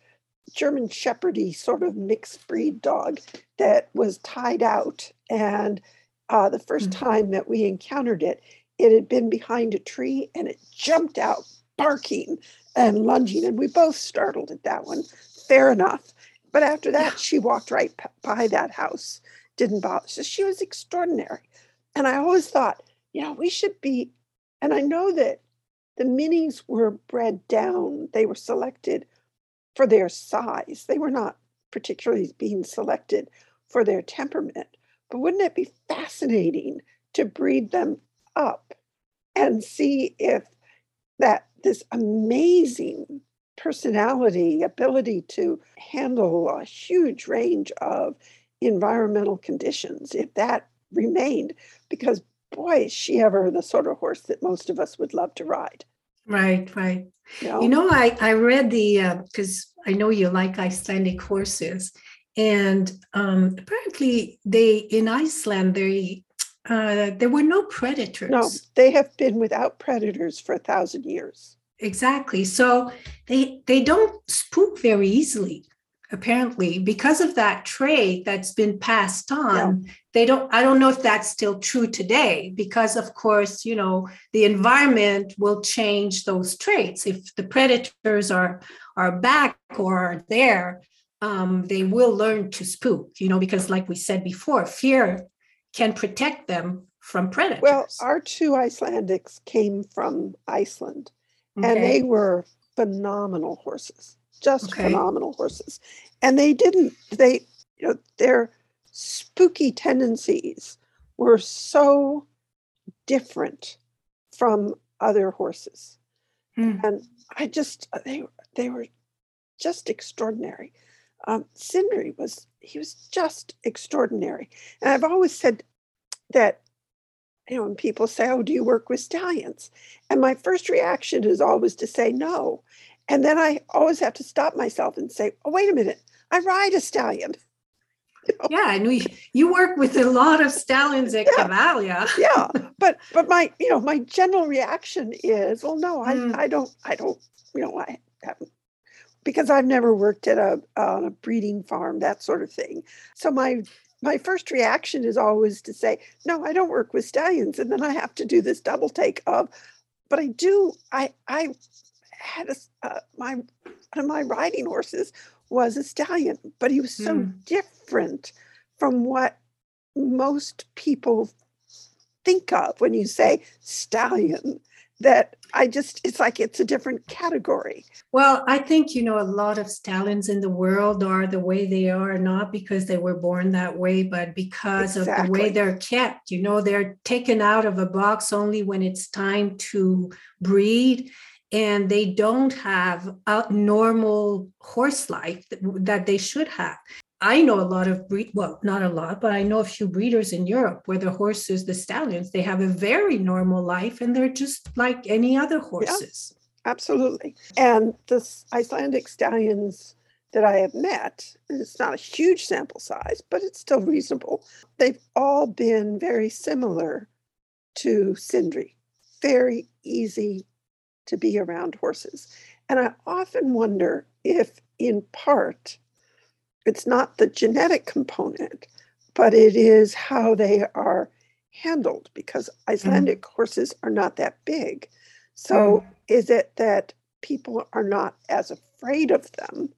German Shepherdy sort of mixed breed dog that was tied out, and uh, the 1st mm-hmm. time that we encountered it, it had been behind a tree and it jumped out barking and lunging. And we both startled at that one. Fair enough. But after that, she walked right by that house, didn't bother. So she was extraordinary. And I always thought, you know, we should be, and I know that the minis were bred down, they were selected for their size. They were not particularly being selected for their temperament. But wouldn't it be fascinating to breed them up and see if that this amazing personality, ability to handle a huge range of environmental conditions, if that remained, because boy, is she ever the sort of horse that most of us would love to ride.
Right, right. You know, you know I, I read the, because uh, I know you like Icelandic horses, and um, apparently they in Iceland they uh, there were no predators.
No, they have been without predators for a thousand years.
Exactly. So they they don't spook very easily. Apparently, because of that trait that's been passed on, yeah. they don't. I don't know if that's still true today. Because of course, you know, the environment will change those traits. If the predators are are back or are there, um, they will learn to spook, you know, because like we said before, fear can protect them from predators.
Well, our two Icelandics came from Iceland okay. and they were phenomenal horses, just okay. phenomenal horses. And they didn't, they, you know, their spooky tendencies were so different from other horses. Mm. And I just, they, they were just extraordinary um, Sindri was he was just extraordinary. And I've always said that you know when people say, "Oh, do you work with stallions?" and my first reaction is always to say no, and then I always have to stop myself and say, "Oh, wait a minute, I ride a stallion."
You know? Yeah, and we you work with a lot of stallions at yeah. Cavalia.
yeah, but but my you know my general reaction is, well, no, I mm. I don't I don't you know I haven't because I've never worked at a on a breeding farm, that sort of thing. So my my first reaction is always to say, no, I don't work with stallions, and then I have to do this double take of, but I do. I I had a uh, my one of my riding horses was a stallion, but he was so mm. different from what most people think of when you say stallion that I just, it's like it's a different category.
Well, I think, you know, a lot of stallions in the world are the way they are, not because they were born that way, but because exactly. of the way they're kept. You know, they're taken out of a box only when it's time to breed. And they don't have a normal horse life that they should have. I know a lot of breed, well, not a lot, but I know a few breeders in Europe where the horses, the stallions, they have a very normal life and they're just like any other horses.
Yeah, absolutely. And the Icelandic stallions that I have met, it's not a huge sample size, but it's still reasonable, they've all been very similar to Sindri, very easy to be around horses. And I often wonder if, in part, it's not the genetic component, but it is how they are handled because Icelandic mm. horses are not that big. So mm. is it that people are not as afraid of them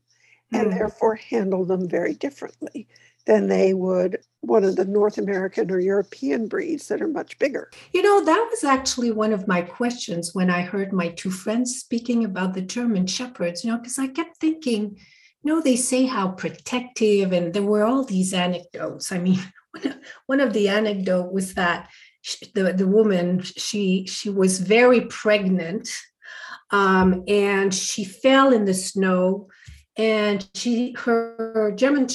and mm. therefore handle them very differently than they would one of the North American or European breeds that are much bigger.
You know, that was actually one of my questions when I heard my two friends speaking about the German Shepherds, you know, because I kept thinking, know, they say how protective, and there were all these anecdotes. I mean, one of the anecdote was that the, the woman, she she was very pregnant um, and she fell in the snow and she her German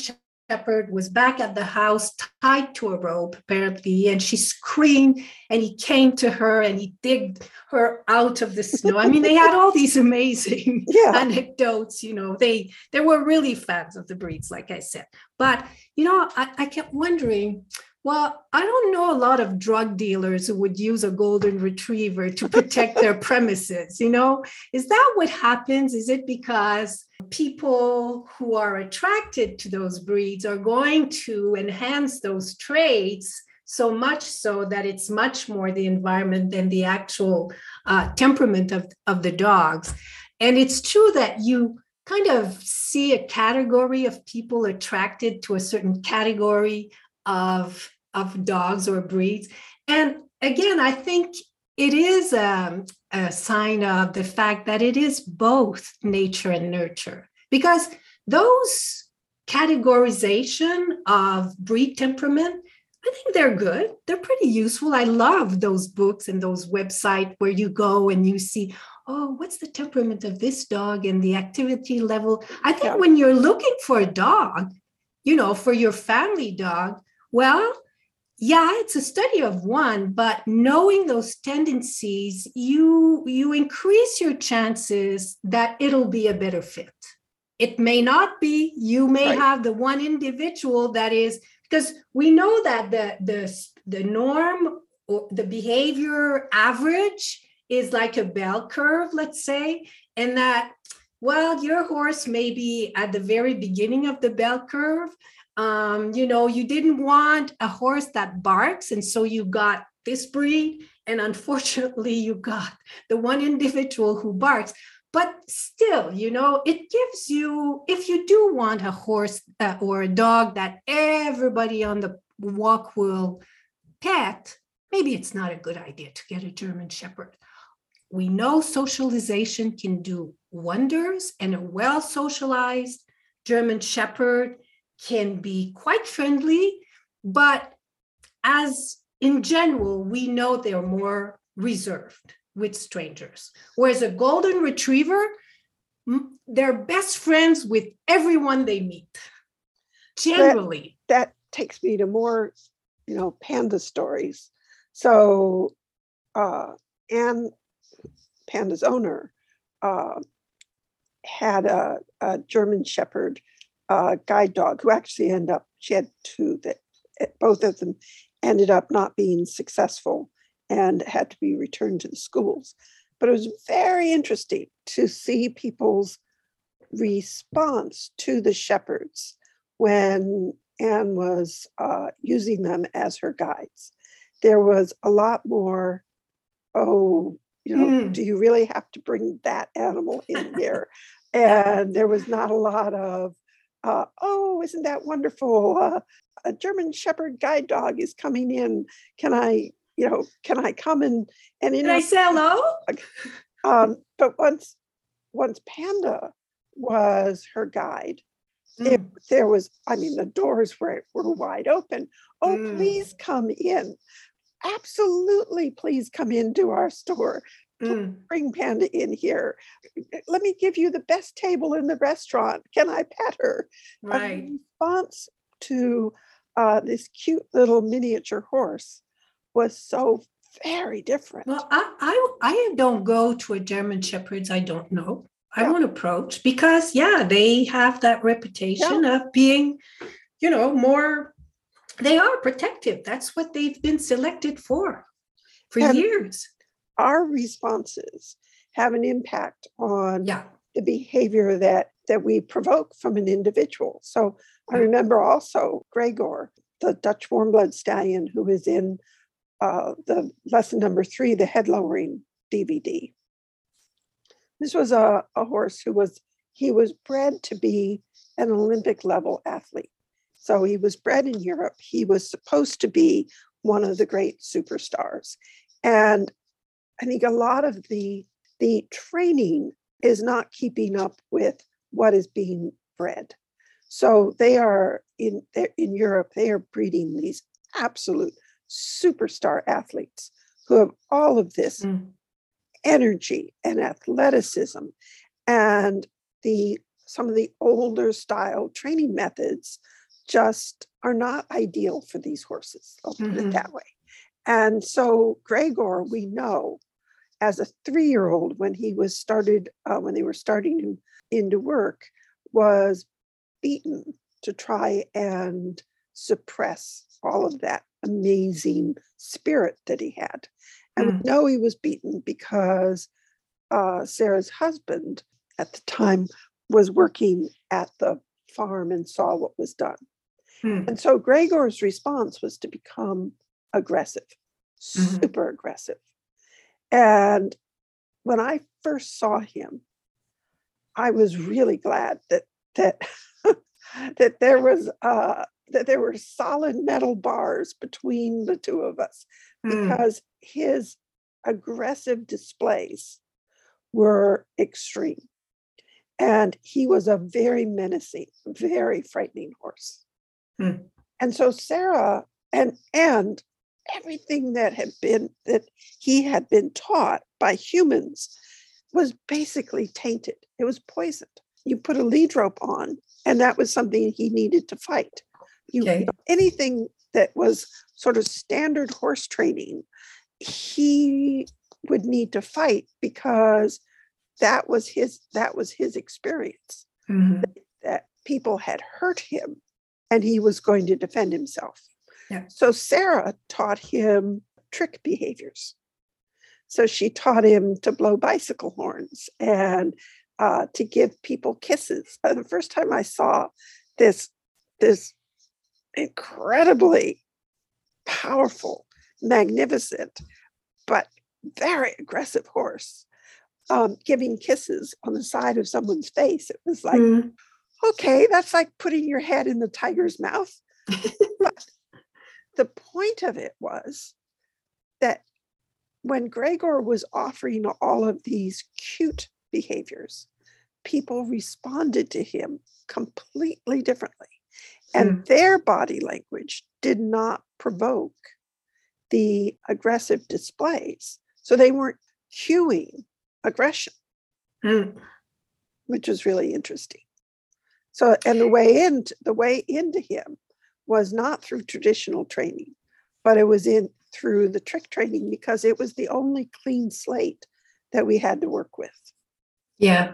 shepherd was back at the house tied to a rope apparently and she screamed and he came to her and he digged her out of the snow i mean they had all these amazing yeah. anecdotes you know they they were really fans of the breeds like i said but you know I, I kept wondering well, I don't know a lot of drug dealers who would use a golden retriever to protect their premises. You know, is that what happens? Is it because people who are attracted to those breeds are going to enhance those traits so much so that it's much more the environment than the actual uh, temperament of, of the dogs? And it's true that you kind of see a category of people attracted to a certain category of of dogs or breeds and again i think it is a, a sign of the fact that it is both nature and nurture because those categorization of breed temperament I think they're good. They're pretty useful. I love those books and those websites where you go and you see, oh, what's the temperament of this dog and the activity level. I think yeah. when you're looking for a dog, you know, for your family dog, well, yeah it's a study of one but knowing those tendencies you you increase your chances that it'll be a better fit it may not be you may right. have the one individual that is because we know that the the the norm or the behavior average is like a bell curve let's say and that well your horse may be at the very beginning of the bell curve um, you know, you didn't want a horse that barks, and so you got this breed. And unfortunately, you got the one individual who barks. But still, you know, it gives you, if you do want a horse uh, or a dog that everybody on the walk will pet, maybe it's not a good idea to get a German Shepherd. We know socialization can do wonders, and a well socialized German Shepherd can be quite friendly, but as in general, we know they're more reserved with strangers. Whereas a golden retriever, they're best friends with everyone they meet. Generally.
That, that takes me to more, you know, panda stories. So uh Anne Panda's owner uh, had a, a German Shepherd uh, guide dog who actually ended up, she had two that eh, both of them ended up not being successful and had to be returned to the schools. But it was very interesting to see people's response to the shepherds when Anne was uh, using them as her guides. There was a lot more, oh, you know, mm. do you really have to bring that animal in here? and there was not a lot of, uh, oh, isn't that wonderful? Uh, a German Shepherd guide dog is coming in. Can I, you know, can I come and and
can I say hello?
Um, but once once Panda was her guide, mm. it, there was, I mean, the doors were were wide open. Oh, mm. please come in. Absolutely, please come into our store mm. bring Panda in here. Let me give you the best table in the restaurant. Can I pet her?
Right.
A response to uh, this cute little miniature horse was so very different.
Well, I, I, I don't go to a German Shepherds I don't know. I yeah. won't approach because, yeah, they have that reputation yeah. of being, you know, more, they are protective. That's what they've been selected for for and, years
our responses have an impact on
yeah.
the behavior that that we provoke from an individual. So I remember also Gregor the Dutch warm blood stallion who is in uh, the lesson number three, the head lowering DVD. This was a, a horse who was he was bred to be an Olympic level athlete. So he was bred in Europe. He was supposed to be one of the great superstars. And I think a lot of the the training is not keeping up with what is being bred. So they are in in Europe, they are breeding these absolute superstar athletes who have all of this mm. energy and athleticism and the some of the older style training methods just are not ideal for these horses i'll put mm-hmm. it that way and so gregor we know as a three-year-old when he was started uh, when they were starting him into work was beaten to try and suppress all of that amazing spirit that he had. And mm. we know he was beaten because uh, Sarah's husband at the time was working at the farm and saw what was done. Mm. And so Gregor's response was to become aggressive, mm-hmm. super aggressive. And when I first saw him, I was really glad that that that there was uh, that there were solid metal bars between the two of us mm. because his aggressive displays were extreme. And he was a very menacing, very frightening horse. Mm. And so Sarah and and everything that had been that he had been taught by humans was basically tainted. It was poisoned. You put a lead rope on, and that was something he needed to fight. You, okay. anything that was sort of standard horse training, he would need to fight because that was his that was his experience. Mm-hmm. That, that people had hurt him and he was going to defend himself. Yeah. So Sarah taught him trick behaviors. So she taught him to blow bicycle horns and uh, to give people kisses. Uh, the first time I saw this this incredibly powerful, magnificent, but very aggressive horse um, giving kisses on the side of someone's face. It was like, mm. okay, that's like putting your head in the tiger's mouth. the point of it was that when Gregor was offering all of these cute behaviors, people responded to him completely differently. And mm. their body language did not provoke the aggressive displays. So they weren't cueing aggression, mm. which was really interesting. So, and the way into the way into him was not through traditional training, but it was in through the trick training because it was the only clean slate that we had to work with.
Yeah.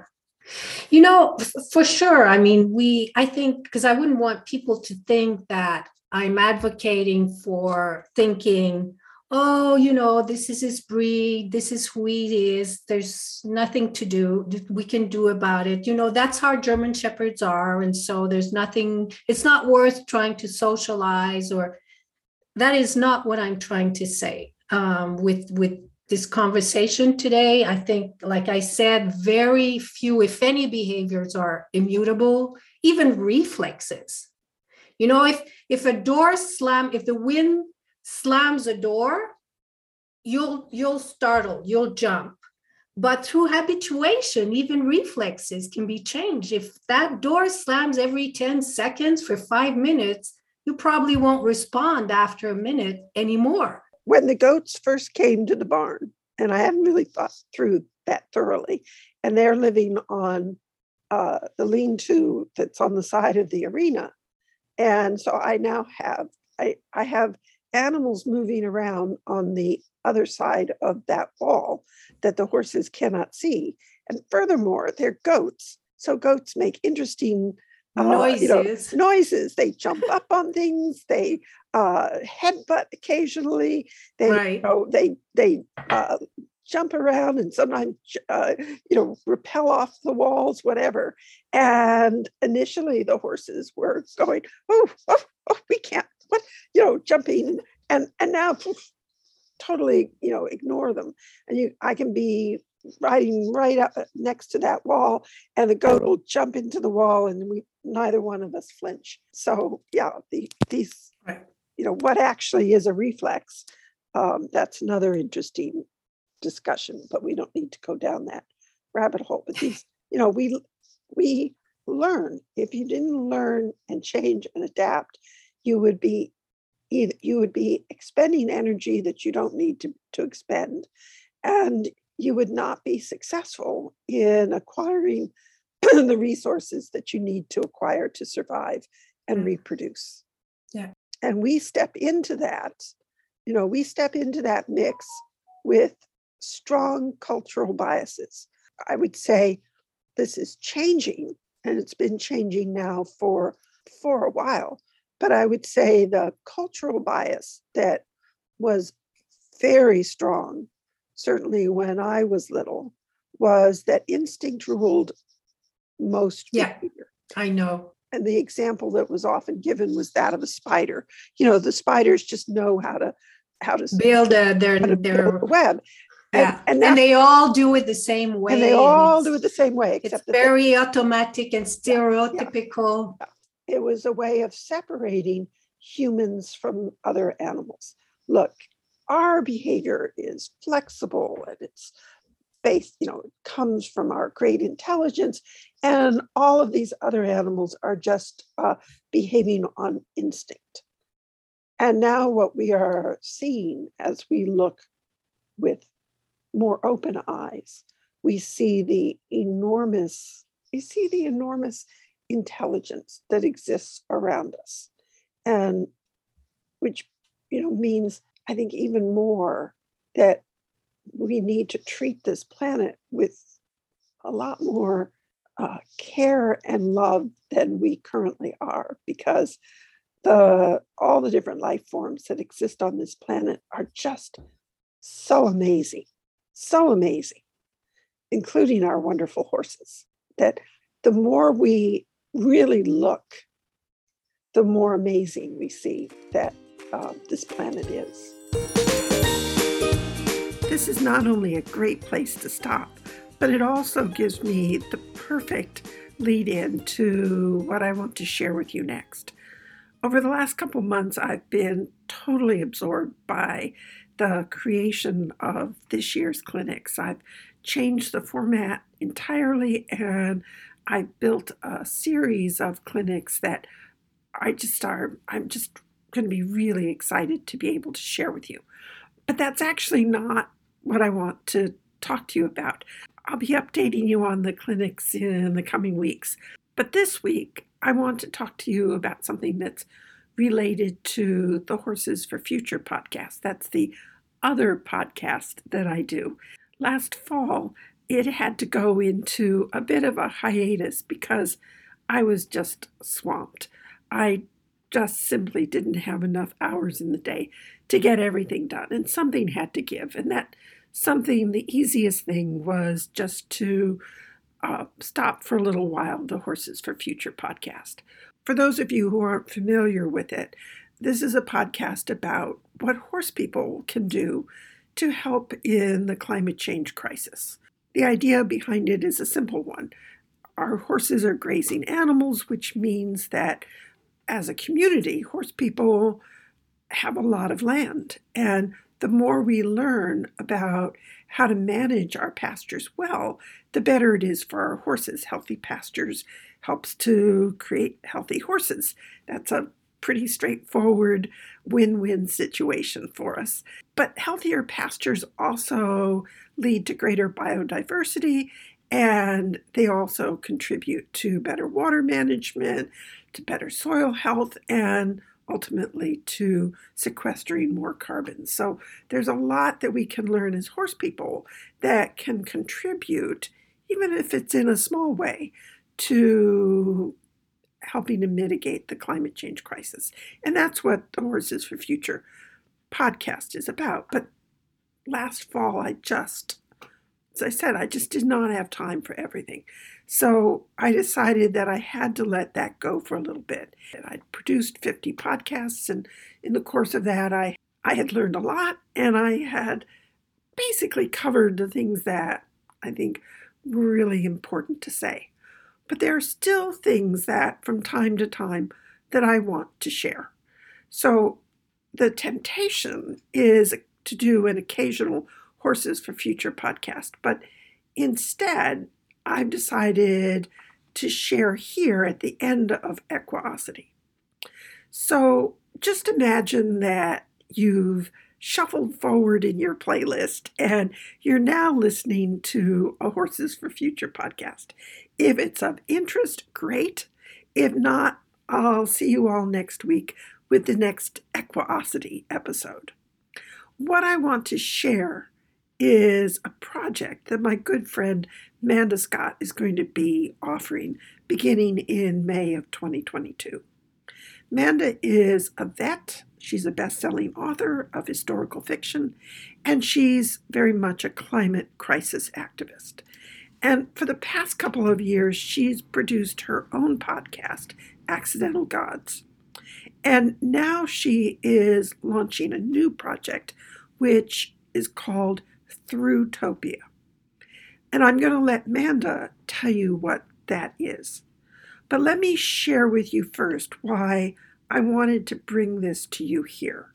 You know, for sure. I mean, we, I think, because I wouldn't want people to think that I'm advocating for thinking, oh, you know, this is his breed, this is who he is, there's nothing to do, we can do about it. You know, that's how German Shepherds are. And so there's nothing, it's not worth trying to socialize or that is not what I'm trying to say um, with, with this conversation today. I think, like I said, very few, if any, behaviors are immutable, even reflexes. You know, if if a door slam, if the wind slams a door, you'll you'll startle, you'll jump. But through habituation, even reflexes can be changed. If that door slams every 10 seconds for five minutes, you probably won't respond after a minute anymore
when the goats first came to the barn, and I hadn't really thought through that thoroughly, and they're living on uh, the lean-to that's on the side of the arena, and so I now have I I have animals moving around on the other side of that wall that the horses cannot see, and furthermore, they're goats, so goats make interesting
noises. Uh, you
know, noises. They jump up on things. They uh, headbutt occasionally. They, right. you know, they they uh, jump around and sometimes uh, you know repel off the walls, whatever. And initially, the horses were going, "Oh, oh, oh we can't, what you know jumping and and now totally you know ignore them. And you i can be riding right up next to that wall and the goat will jump into the wall and we neither one of us flinch. So yeah the, these you know what actually is a reflex um, that's another interesting discussion but we don't need to go down that rabbit hole. But these you know we we learn. If you didn't learn and change and adapt you would be either you would be expending energy that you don't need to, to expend and you would not be successful in acquiring the resources that you need to acquire to survive and
Mm.
reproduce
Yeah.
and we step into that you know we step into that mix with strong cultural biases i would say this is changing and it's been changing now for for a while but i would say the cultural bias that was very strong certainly when i was little was that instinct ruled most
Yeah.
behavior
I know.
and the example that was often given was that of a spider you know the spiders just know how to how to,
Build a, uh, their,
how to
their,
build web and,
yeah.
and,
And, they all do it the same way.
and they all do it the same way
It's
except they-
very automatic and stereotypical.
It was a way of separating humans from other animals. Look, our behavior is flexible and it's based, you know, it comes from our great intelligence, and all of these other animals are just uh, behaving on instinct. And now, what we are seeing as we look with more open eyes, we see the enormous, we see the enormous intelligence that exists around us. And which you know means i think even more that we need to treat this planet with a lot more uh, care and love than we currently are because the all the different life forms that exist on this planet are just so amazing so amazing including our wonderful horses that the more we really look, the more amazing we see that uh, this planet is. This is not only a great place to stop, but it also gives me the perfect lead in to what I want to share with you next. Over the last couple months, I've been totally absorbed by the creation of this year's clinics. I've changed the format entirely and I built a series of clinics that I just are, I'm just going to be really excited to be able to share with you. But that's actually not what I want to talk to you about. I'll be updating you on the clinics in the coming weeks. But this week, I want to talk to you about something that's related to the Horses for Future podcast. That's the other podcast that I do. Last fall, it had to go into a bit of a hiatus because I was just swamped. I just simply didn't have enough hours in the day to get everything done, and something had to give. And that something, the easiest thing was just to uh, stop for a little while the Horses for Future podcast. For those of you who aren't familiar with it, this is a podcast about what horse people can do to help in the climate change crisis. The idea behind it is a simple one. Our horses are grazing animals, which means that as a community, horse people have a lot of land. And the more we learn about how to manage our pastures well, the better it is for our horses. Healthy pastures helps to create healthy horses. That's a pretty straightforward win win situation for us. But healthier pastures also lead to greater biodiversity and they also contribute to better water management, to better soil health, and ultimately to sequestering more carbon. So there's a lot that we can learn as horse people that can contribute, even if it's in a small way, to helping to mitigate the climate change crisis. And that's what the Horses for Future podcast is about. But last fall, I just as I said, I just did not have time for everything. So I decided that I had to let that go for a little bit. And I'd produced 50 podcasts, and in the course of that, I, I had learned a lot and I had basically covered the things that I think were really important to say. But there are still things that from time to time that I want to share. So the temptation is to do an occasional Horses for Future podcast, but instead, I've decided to share here at the end of Equiosity. So just imagine that you've shuffled forward in your playlist and you're now listening to a Horses for Future podcast. If it's of interest, great. If not, I'll see you all next week with the next Equiosity episode. What I want to share is a project that my good friend Manda Scott is going to be offering beginning in May of 2022. Manda is a vet. She's a best selling author of historical fiction, and she's very much a climate crisis activist. And for the past couple of years, she's produced her own podcast, Accidental Gods. And now she is launching a new project, which is called Thrutopia. And I'm going to let Manda tell you what that is. But let me share with you first why I wanted to bring this to you here.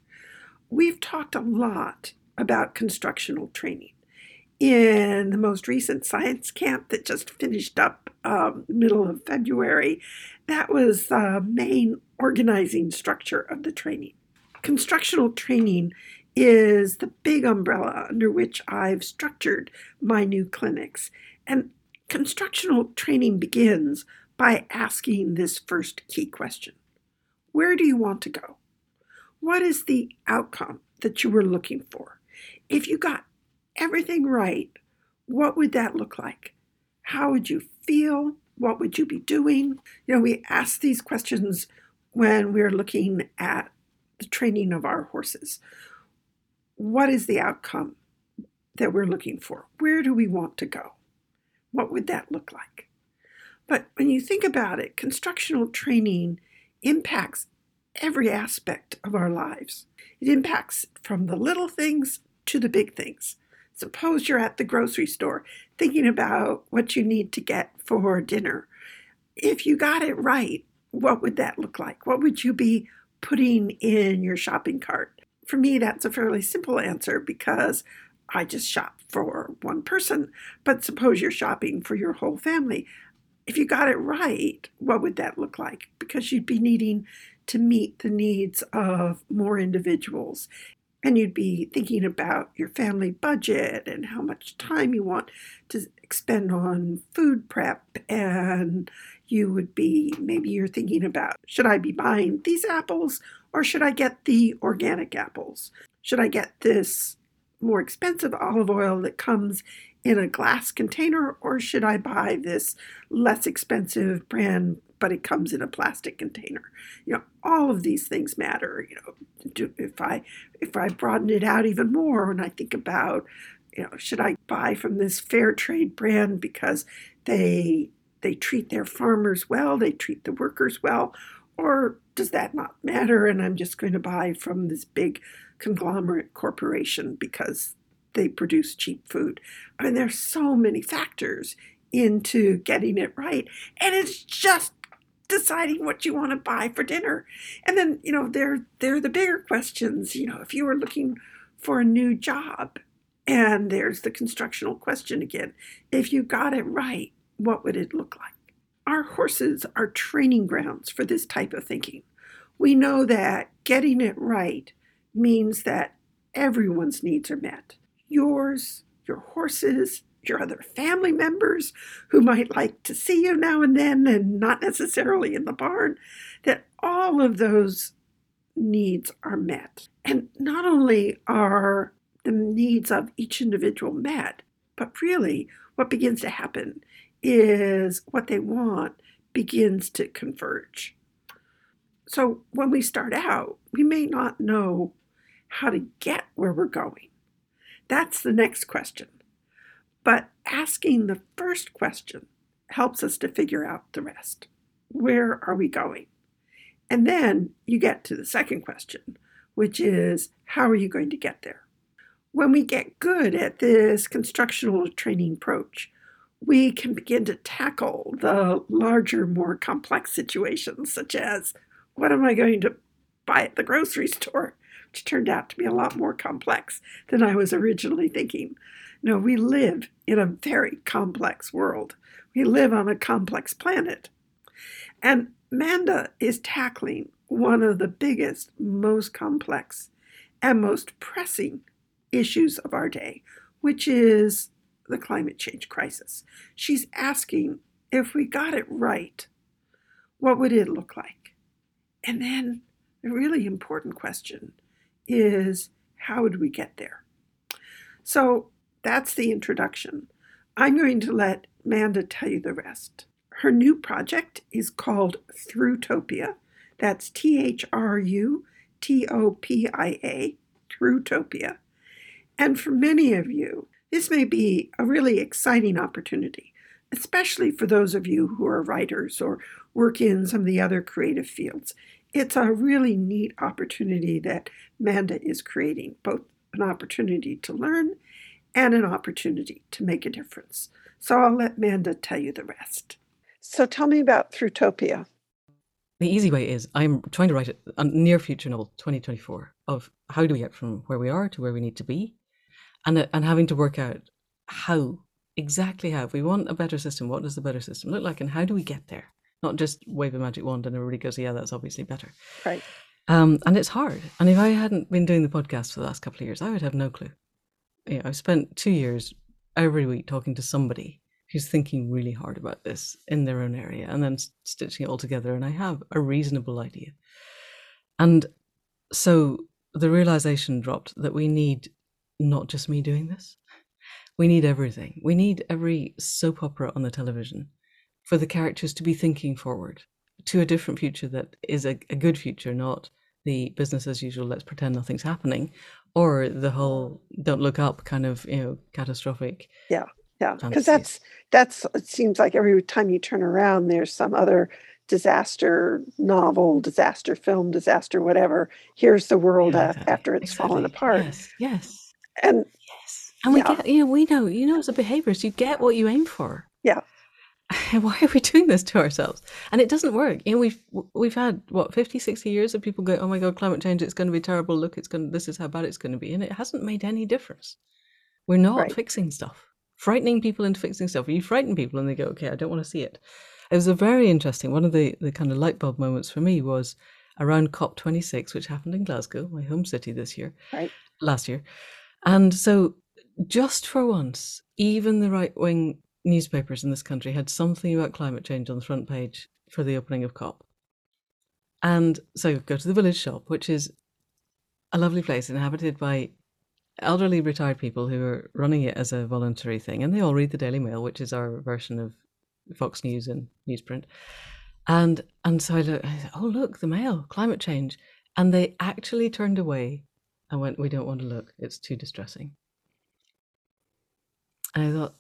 We've talked a lot about constructional training. In the most recent science camp that just finished up um, middle of February, that was the main organizing structure of the training. Constructional training is the big umbrella under which I've structured my new clinics. And constructional training begins by asking this first key question Where do you want to go? What is the outcome that you were looking for? If you got everything right, what would that look like? How would you feel? What would you be doing? You know, we ask these questions when we're looking at the training of our horses what is the outcome that we're looking for? Where do we want to go? What would that look like? But when you think about it, constructional training impacts every aspect of our lives. It impacts from the little things to the big things. Suppose you're at the grocery store thinking about what you need to get for dinner. If you got it right, what would that look like? What would you be putting in your shopping cart? For me, that's a fairly simple answer because I just shop for one person. But suppose you're shopping for your whole family. If you got it right, what would that look like? Because you'd be needing to meet the needs of more individuals. And you'd be thinking about your family budget and how much time you want to expend on food prep. And you would be maybe you're thinking about should I be buying these apples or should I get the organic apples? Should I get this more expensive olive oil that comes in a glass container, or should I buy this less expensive brand, but it comes in a plastic container? You know, all of these things matter. You know, do, if I if I broaden it out even more, and I think about, you know, should I buy from this fair trade brand because they they treat their farmers well, they treat the workers well, or does that not matter? And I'm just going to buy from this big conglomerate corporation because they produce cheap food. I mean, there's so many factors into getting it right. And it's just deciding what you want to buy for dinner. And then, you know, there there are the bigger questions. You know, if you were looking for a new job, and there's the constructional question again. If you got it right, what would it look like? Our horses are training grounds for this type of thinking. We know that getting it right means that everyone's needs are met yours, your horses, your other family members who might like to see you now and then and not necessarily in the barn, that all of those needs are met. And not only are the needs of each individual met, but really what begins to happen is what they want begins to converge. So when we start out, we may not know how to get where we're going. That's the next question. But asking the first question helps us to figure out the rest. Where are we going? And then you get to the second question, which is how are you going to get there? When we get good at this constructional training approach, we can begin to tackle the larger, more complex situations, such as what am I going to buy at the grocery store, which turned out to be a lot more complex than I was originally thinking. No, we live in a very complex world. We live on a complex planet. And Manda is tackling one of the biggest, most complex, and most pressing issues of our day, which is the climate change crisis. She's asking if we got it right, what would it look like? And then a really important question is how would we get there? So that's the introduction. I'm going to let Manda tell you the rest. Her new project is called Thrutopia. That's T H R U T O P I A, Thrutopia. And for many of you, this may be a really exciting opportunity, especially for those of you who are writers or work in some of the other creative fields. It's a really neat opportunity that Manda is creating, both an opportunity to learn and an opportunity to make a difference. So I'll let Manda tell you the rest. So tell me about Thrutopia.
The easy way is I'm trying to write a near future novel, 2024, of how do we get from where we are to where we need to be and uh, and having to work out how exactly how if we want a better system what does the better system look like and how do we get there not just wave a magic wand and everybody goes yeah that's obviously better
right
um, and it's hard and if i hadn't been doing the podcast for the last couple of years i would have no clue you know, i've spent two years every week talking to somebody who's thinking really hard about this in their own area and then stitching it all together and i have a reasonable idea and so the realization dropped that we need not just me doing this. We need everything. We need every soap opera on the television for the characters to be thinking forward to a different future that is a, a good future, not the business as usual, let's pretend nothing's happening, or the whole don't look up kind of, you know, catastrophic.
Yeah. Yeah. Because that's, that's, it seems like every time you turn around, there's some other disaster novel, disaster film, disaster whatever. Here's the world yeah, exactly. after it's exactly. fallen apart.
Yes. Yes.
And
yes, and we yeah. get, you know, we know, you know, as a behaviorist, you get what you aim for.
Yeah.
Why are we doing this to ourselves? And it doesn't work. You know, we've we've had what 50, 60 years of people going, "Oh my God, climate change! It's going to be terrible. Look, it's going. To, this is how bad it's going to be," and it hasn't made any difference. We're not right. fixing stuff. Frightening people into fixing stuff. You frighten people, and they go, "Okay, I don't want to see it." It was a very interesting. One of the the kind of light bulb moments for me was around COP26, which happened in Glasgow, my home city this year,
right.
last year. And so, just for once, even the right wing newspapers in this country had something about climate change on the front page for the opening of COP. And so, go to the village shop, which is a lovely place inhabited by elderly retired people who are running it as a voluntary thing. And they all read the Daily Mail, which is our version of Fox News and newsprint. And and so I look, I oh look, the Mail, climate change, and they actually turned away I went, we don't want to look. It's too distressing. And I thought,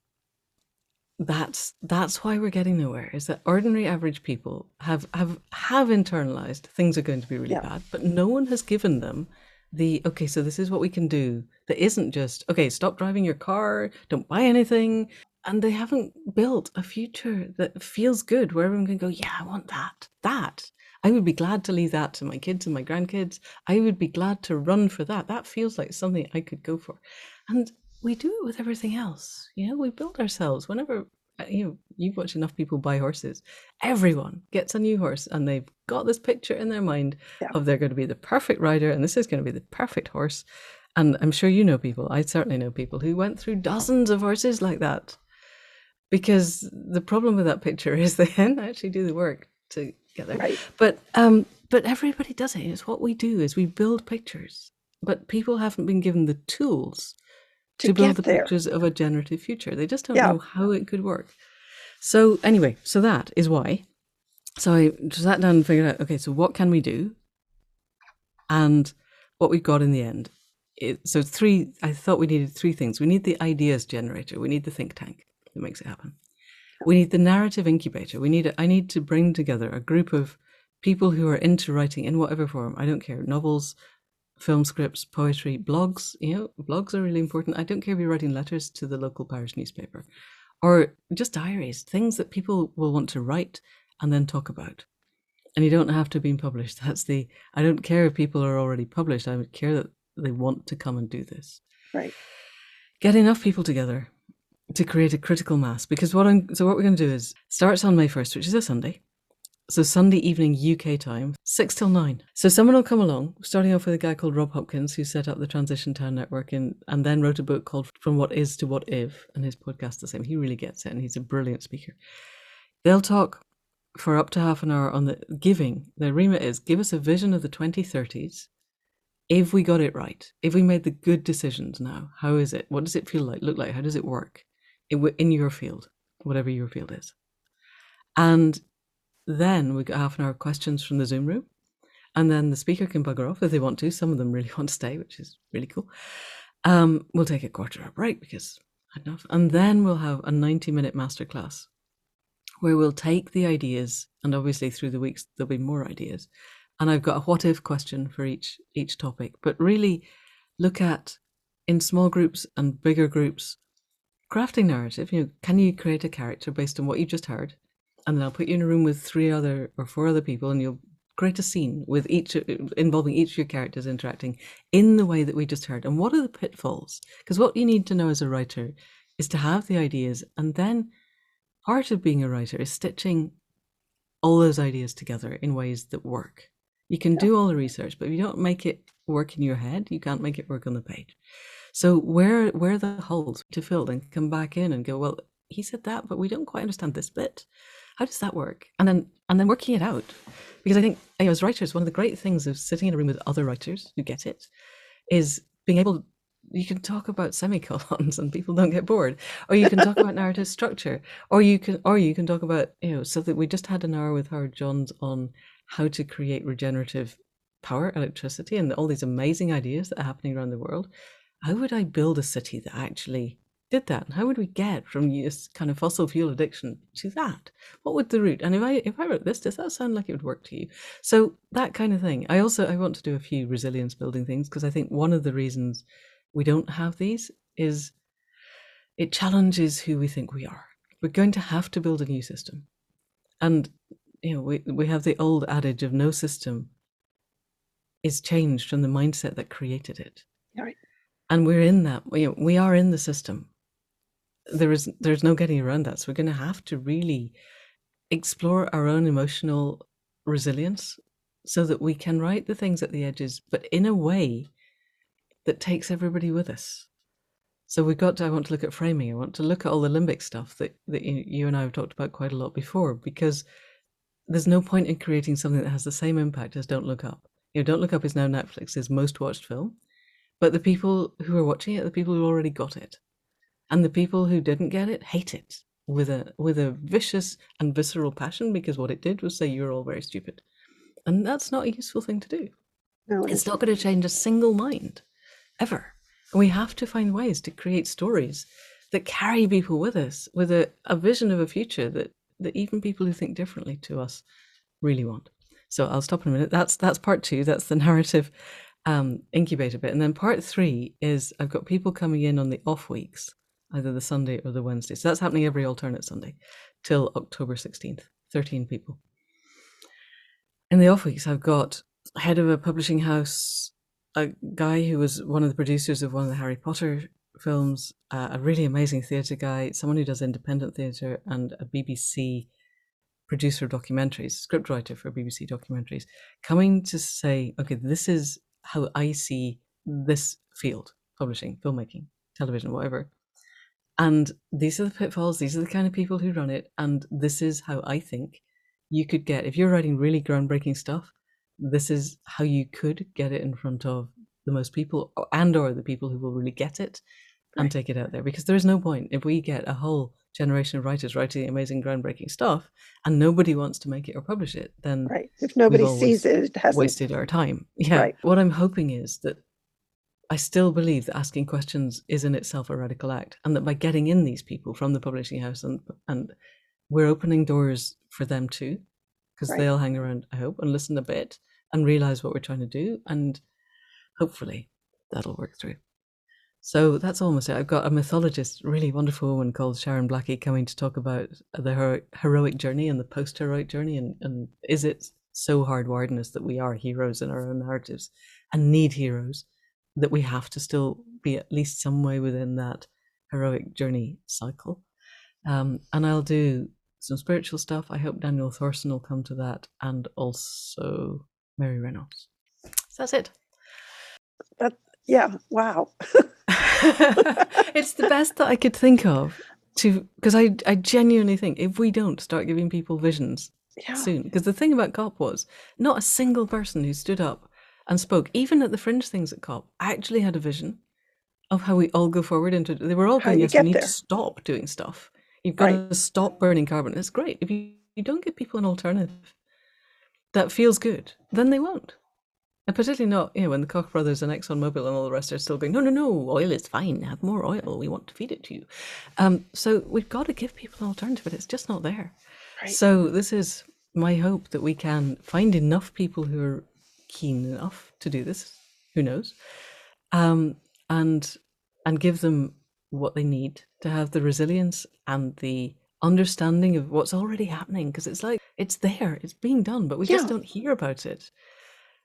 that's that's why we're getting nowhere. Is that ordinary average people have have have internalized things are going to be really yeah. bad, but no one has given them the okay. So this is what we can do. That isn't just okay. Stop driving your car. Don't buy anything. And they haven't built a future that feels good, where everyone can go. Yeah, I want that. That I would be glad to leave that to my kids and my grandkids. I would be glad to run for that. That feels like something I could go for. And we do it with everything else. You know, we build ourselves. Whenever uh, you know, you watch enough people buy horses, everyone gets a new horse and they've got this picture in their mind yeah. of they're going to be the perfect rider and this is going to be the perfect horse. And I'm sure you know people, I certainly know people who went through dozens of horses like that. Because the problem with that picture is they didn't actually do the work to get there.
Right.
But um, but everybody does it. It's what we do is we build pictures, but people haven't been given the tools to, to build the there. pictures of a generative future. They just don't yeah. know how it could work. So anyway, so that is why. So I sat down and figured out, okay, so what can we do? And what we've got in the end it, so three. I thought we needed three things. We need the ideas generator. We need the think tank that makes it happen. We need the narrative incubator. We need. I need to bring together a group of people who are into writing in whatever form. I don't care. Novels, film scripts, poetry, blogs. You know, blogs are really important. I don't care if you're writing letters to the local parish newspaper, or just diaries, things that people will want to write and then talk about. And you don't have to be published. That's the. I don't care if people are already published. I would care that they want to come and do this.
Right.
Get enough people together to create a critical mass. Because what I'm so what we're going to do is starts on May first, which is a Sunday. So Sunday evening UK time, six till nine. So someone will come along, starting off with a guy called Rob Hopkins, who set up the Transition Town Network and, and then wrote a book called From What Is to What If, and his podcast the same. He really gets it, and he's a brilliant speaker. They'll talk for up to half an hour on the giving. The remit is give us a vision of the 2030s. If we got it right, if we made the good decisions now, how is it? What does it feel like? Look like? How does it work in your field, whatever your field is? And then we got half an hour of questions from the Zoom room. And then the speaker can bugger off if they want to. Some of them really want to stay, which is really cool. Um, we'll take a quarter hour break because enough. And then we'll have a 90 minute masterclass where we'll take the ideas, and obviously through the weeks there'll be more ideas. And I've got a what if question for each each topic, but really look at in small groups and bigger groups, crafting narrative. You know, can you create a character based on what you just heard? And then I'll put you in a room with three other or four other people, and you'll create a scene with each involving each of your characters interacting in the way that we just heard. And what are the pitfalls? Because what you need to know as a writer is to have the ideas, and then part of being a writer is stitching all those ideas together in ways that work. You can yeah. do all the research, but if you don't make it work in your head, you can't make it work on the page. So where where are the holes to fill and come back in and go, well, he said that, but we don't quite understand this bit how does that work? And then and then working it out. Because I think you know, as writers, one of the great things of sitting in a room with other writers who get it is being able you can talk about semicolons and people don't get bored or you can talk about narrative structure or you can or you can talk about you know so that we just had an hour with howard johns on how to create regenerative power electricity and all these amazing ideas that are happening around the world how would i build a city that actually did that? And how would we get from this kind of fossil fuel addiction to that? What would the route? And if I if I wrote this, does that sound like it would work to you? So that kind of thing. I also I want to do a few resilience building things because I think one of the reasons we don't have these is it challenges who we think we are. We're going to have to build a new system. And you know, we we have the old adage of no system is changed from the mindset that created it.
Right.
And we're in that. We, we are in the system there is there's no getting around that. So we're going to have to really explore our own emotional resilience so that we can write the things at the edges, but in a way that takes everybody with us. So we've got to, I want to look at framing. I want to look at all the limbic stuff that, that you, you and I have talked about quite a lot before, because there's no point in creating something that has the same impact as Don't Look Up. You know, Don't Look Up is now Netflix's most watched film, but the people who are watching it the people who already got it and the people who didn't get it hate it with a with a vicious and visceral passion because what it did was say you're all very stupid. And that's not a useful thing to do. No, it's not going to change a single mind ever. And we have to find ways to create stories that carry people with us with a, a vision of a future that that even people who think differently to us really want. So i'll stop in a minute. That's that's part two. That's the narrative um, incubator bit. And then part three is i've got people coming in on the off weeks either the Sunday or the Wednesday. So that's happening every alternate Sunday till October 16th, 13 people. In the off weeks, I've got head of a publishing house, a guy who was one of the producers of one of the Harry Potter films, uh, a really amazing theatre guy, someone who does independent theatre, and a BBC producer of documentaries, scriptwriter for BBC documentaries, coming to say, okay, this is how I see this field, publishing, filmmaking, television, whatever. And these are the pitfalls, these are the kind of people who run it. And this is how I think you could get, if you're writing really groundbreaking stuff, this is how you could get it in front of the most people and or the people who will really get it and right. take it out there because there is no point if we get a whole generation of writers writing amazing groundbreaking stuff and nobody wants to make it or publish it then
right if nobody sees it it has
wasted our time yeah right. what i'm hoping is that I still believe that asking questions is in itself a radical act, and that by getting in these people from the publishing house and and we're opening doors for them too, because right. they'll hang around, I hope, and listen a bit and realize what we're trying to do, and hopefully that'll work through. So that's almost it. I've got a mythologist, really wonderful woman called Sharon Blackie, coming to talk about the hero- heroic journey and the post-heroic journey, and, and is it so hardwired in us that we are heroes in our own narratives and need heroes? That we have to still be at least some way within that heroic journey cycle. Um, and I'll do some spiritual stuff. I hope Daniel Thorson will come to that, and also Mary Reynolds. So that's it.
That yeah, wow.
it's the best that I could think of to because I I genuinely think if we don't start giving people visions yeah. soon, because the thing about COP was not a single person who stood up and spoke, even at the fringe things at COP, I actually had a vision of how we all go forward into they were all going, yes, we need there. to stop doing stuff. You've got right. to stop burning carbon. It's great. If you, you don't give people an alternative that feels good, then they won't. And particularly not, you know, when the Koch brothers and ExxonMobil and all the rest are still going, no, no, no, oil is fine. Have more oil. We want to feed it to you. Um, so we've got to give people an alternative, but it's just not there. Right. So this is my hope that we can find enough people who are keen enough to do this. Who knows? Um, and and give them what they need to have the resilience and the understanding of what's already happening because it's like it's there it's being done but we yeah. just don't hear about it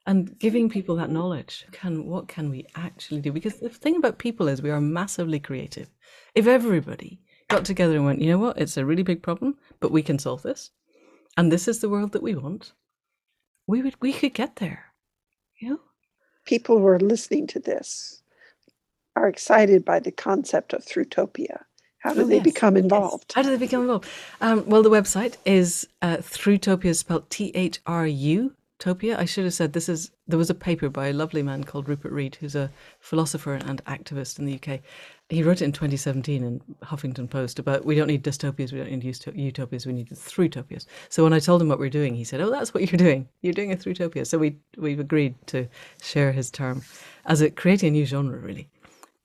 and giving people that knowledge can what can we actually do because the thing about people is we are massively creative if everybody got together and went you know what it's a really big problem but we can solve this and this is the world that we want we would we could get there yeah.
People who are listening to this are excited by the concept of Thrutopia. How do oh, they yes. become involved?
Yes. How do they become involved? Um, well, the website is uh, Thrutopia, spelled T H R U Topia. I should have said this is. There was a paper by a lovely man called Rupert Read, who's a philosopher and activist in the UK, he wrote it in 2017 in Huffington Post about we don't need dystopias, we don't need utopias, we need thrutopias. So when I told him what we are doing, he said, "Oh, that's what you're doing. You're doing a throughutopia." So we we've agreed to share his term as it creating a new genre, really.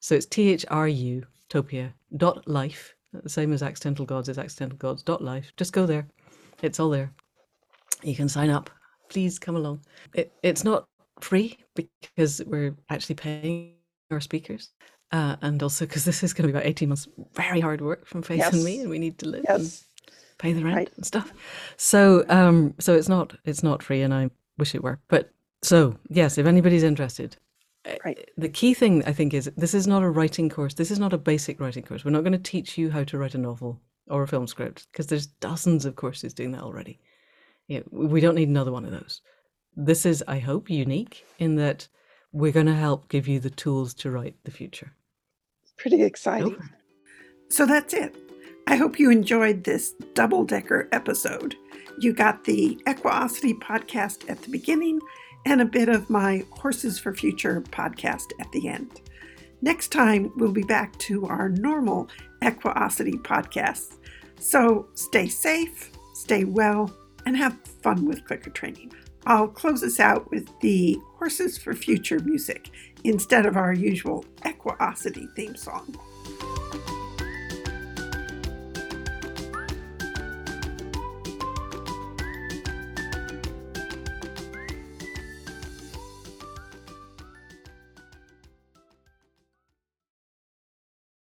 So it's T H R U Topia dot life, the same as accidental gods is accidental gods dot life. Just go there; it's all there. You can sign up. Please come along. It, it's not free because we're actually paying our speakers. Uh, and also because this is going to be about 18 months very hard work from Faith yes. and me and we need to live yes. and pay the rent right. and stuff so um so it's not it's not free and I wish it were but so yes if anybody's interested eh, right. the key thing I think is this is not a writing course this is not a basic writing course we're not going to teach you how to write a novel or a film script because there's dozens of courses doing that already yeah, we don't need another one of those this is I hope unique in that we're going to help give you the tools to write the future
Pretty exciting. So that's it. I hope you enjoyed this double decker episode. You got the Equiosity podcast at the beginning and a bit of my Horses for Future podcast at the end. Next time, we'll be back to our normal Equiosity podcasts. So stay safe, stay well, and have fun with clicker training. I'll close us out with the Horses for Future music instead of our usual Equiosity theme song.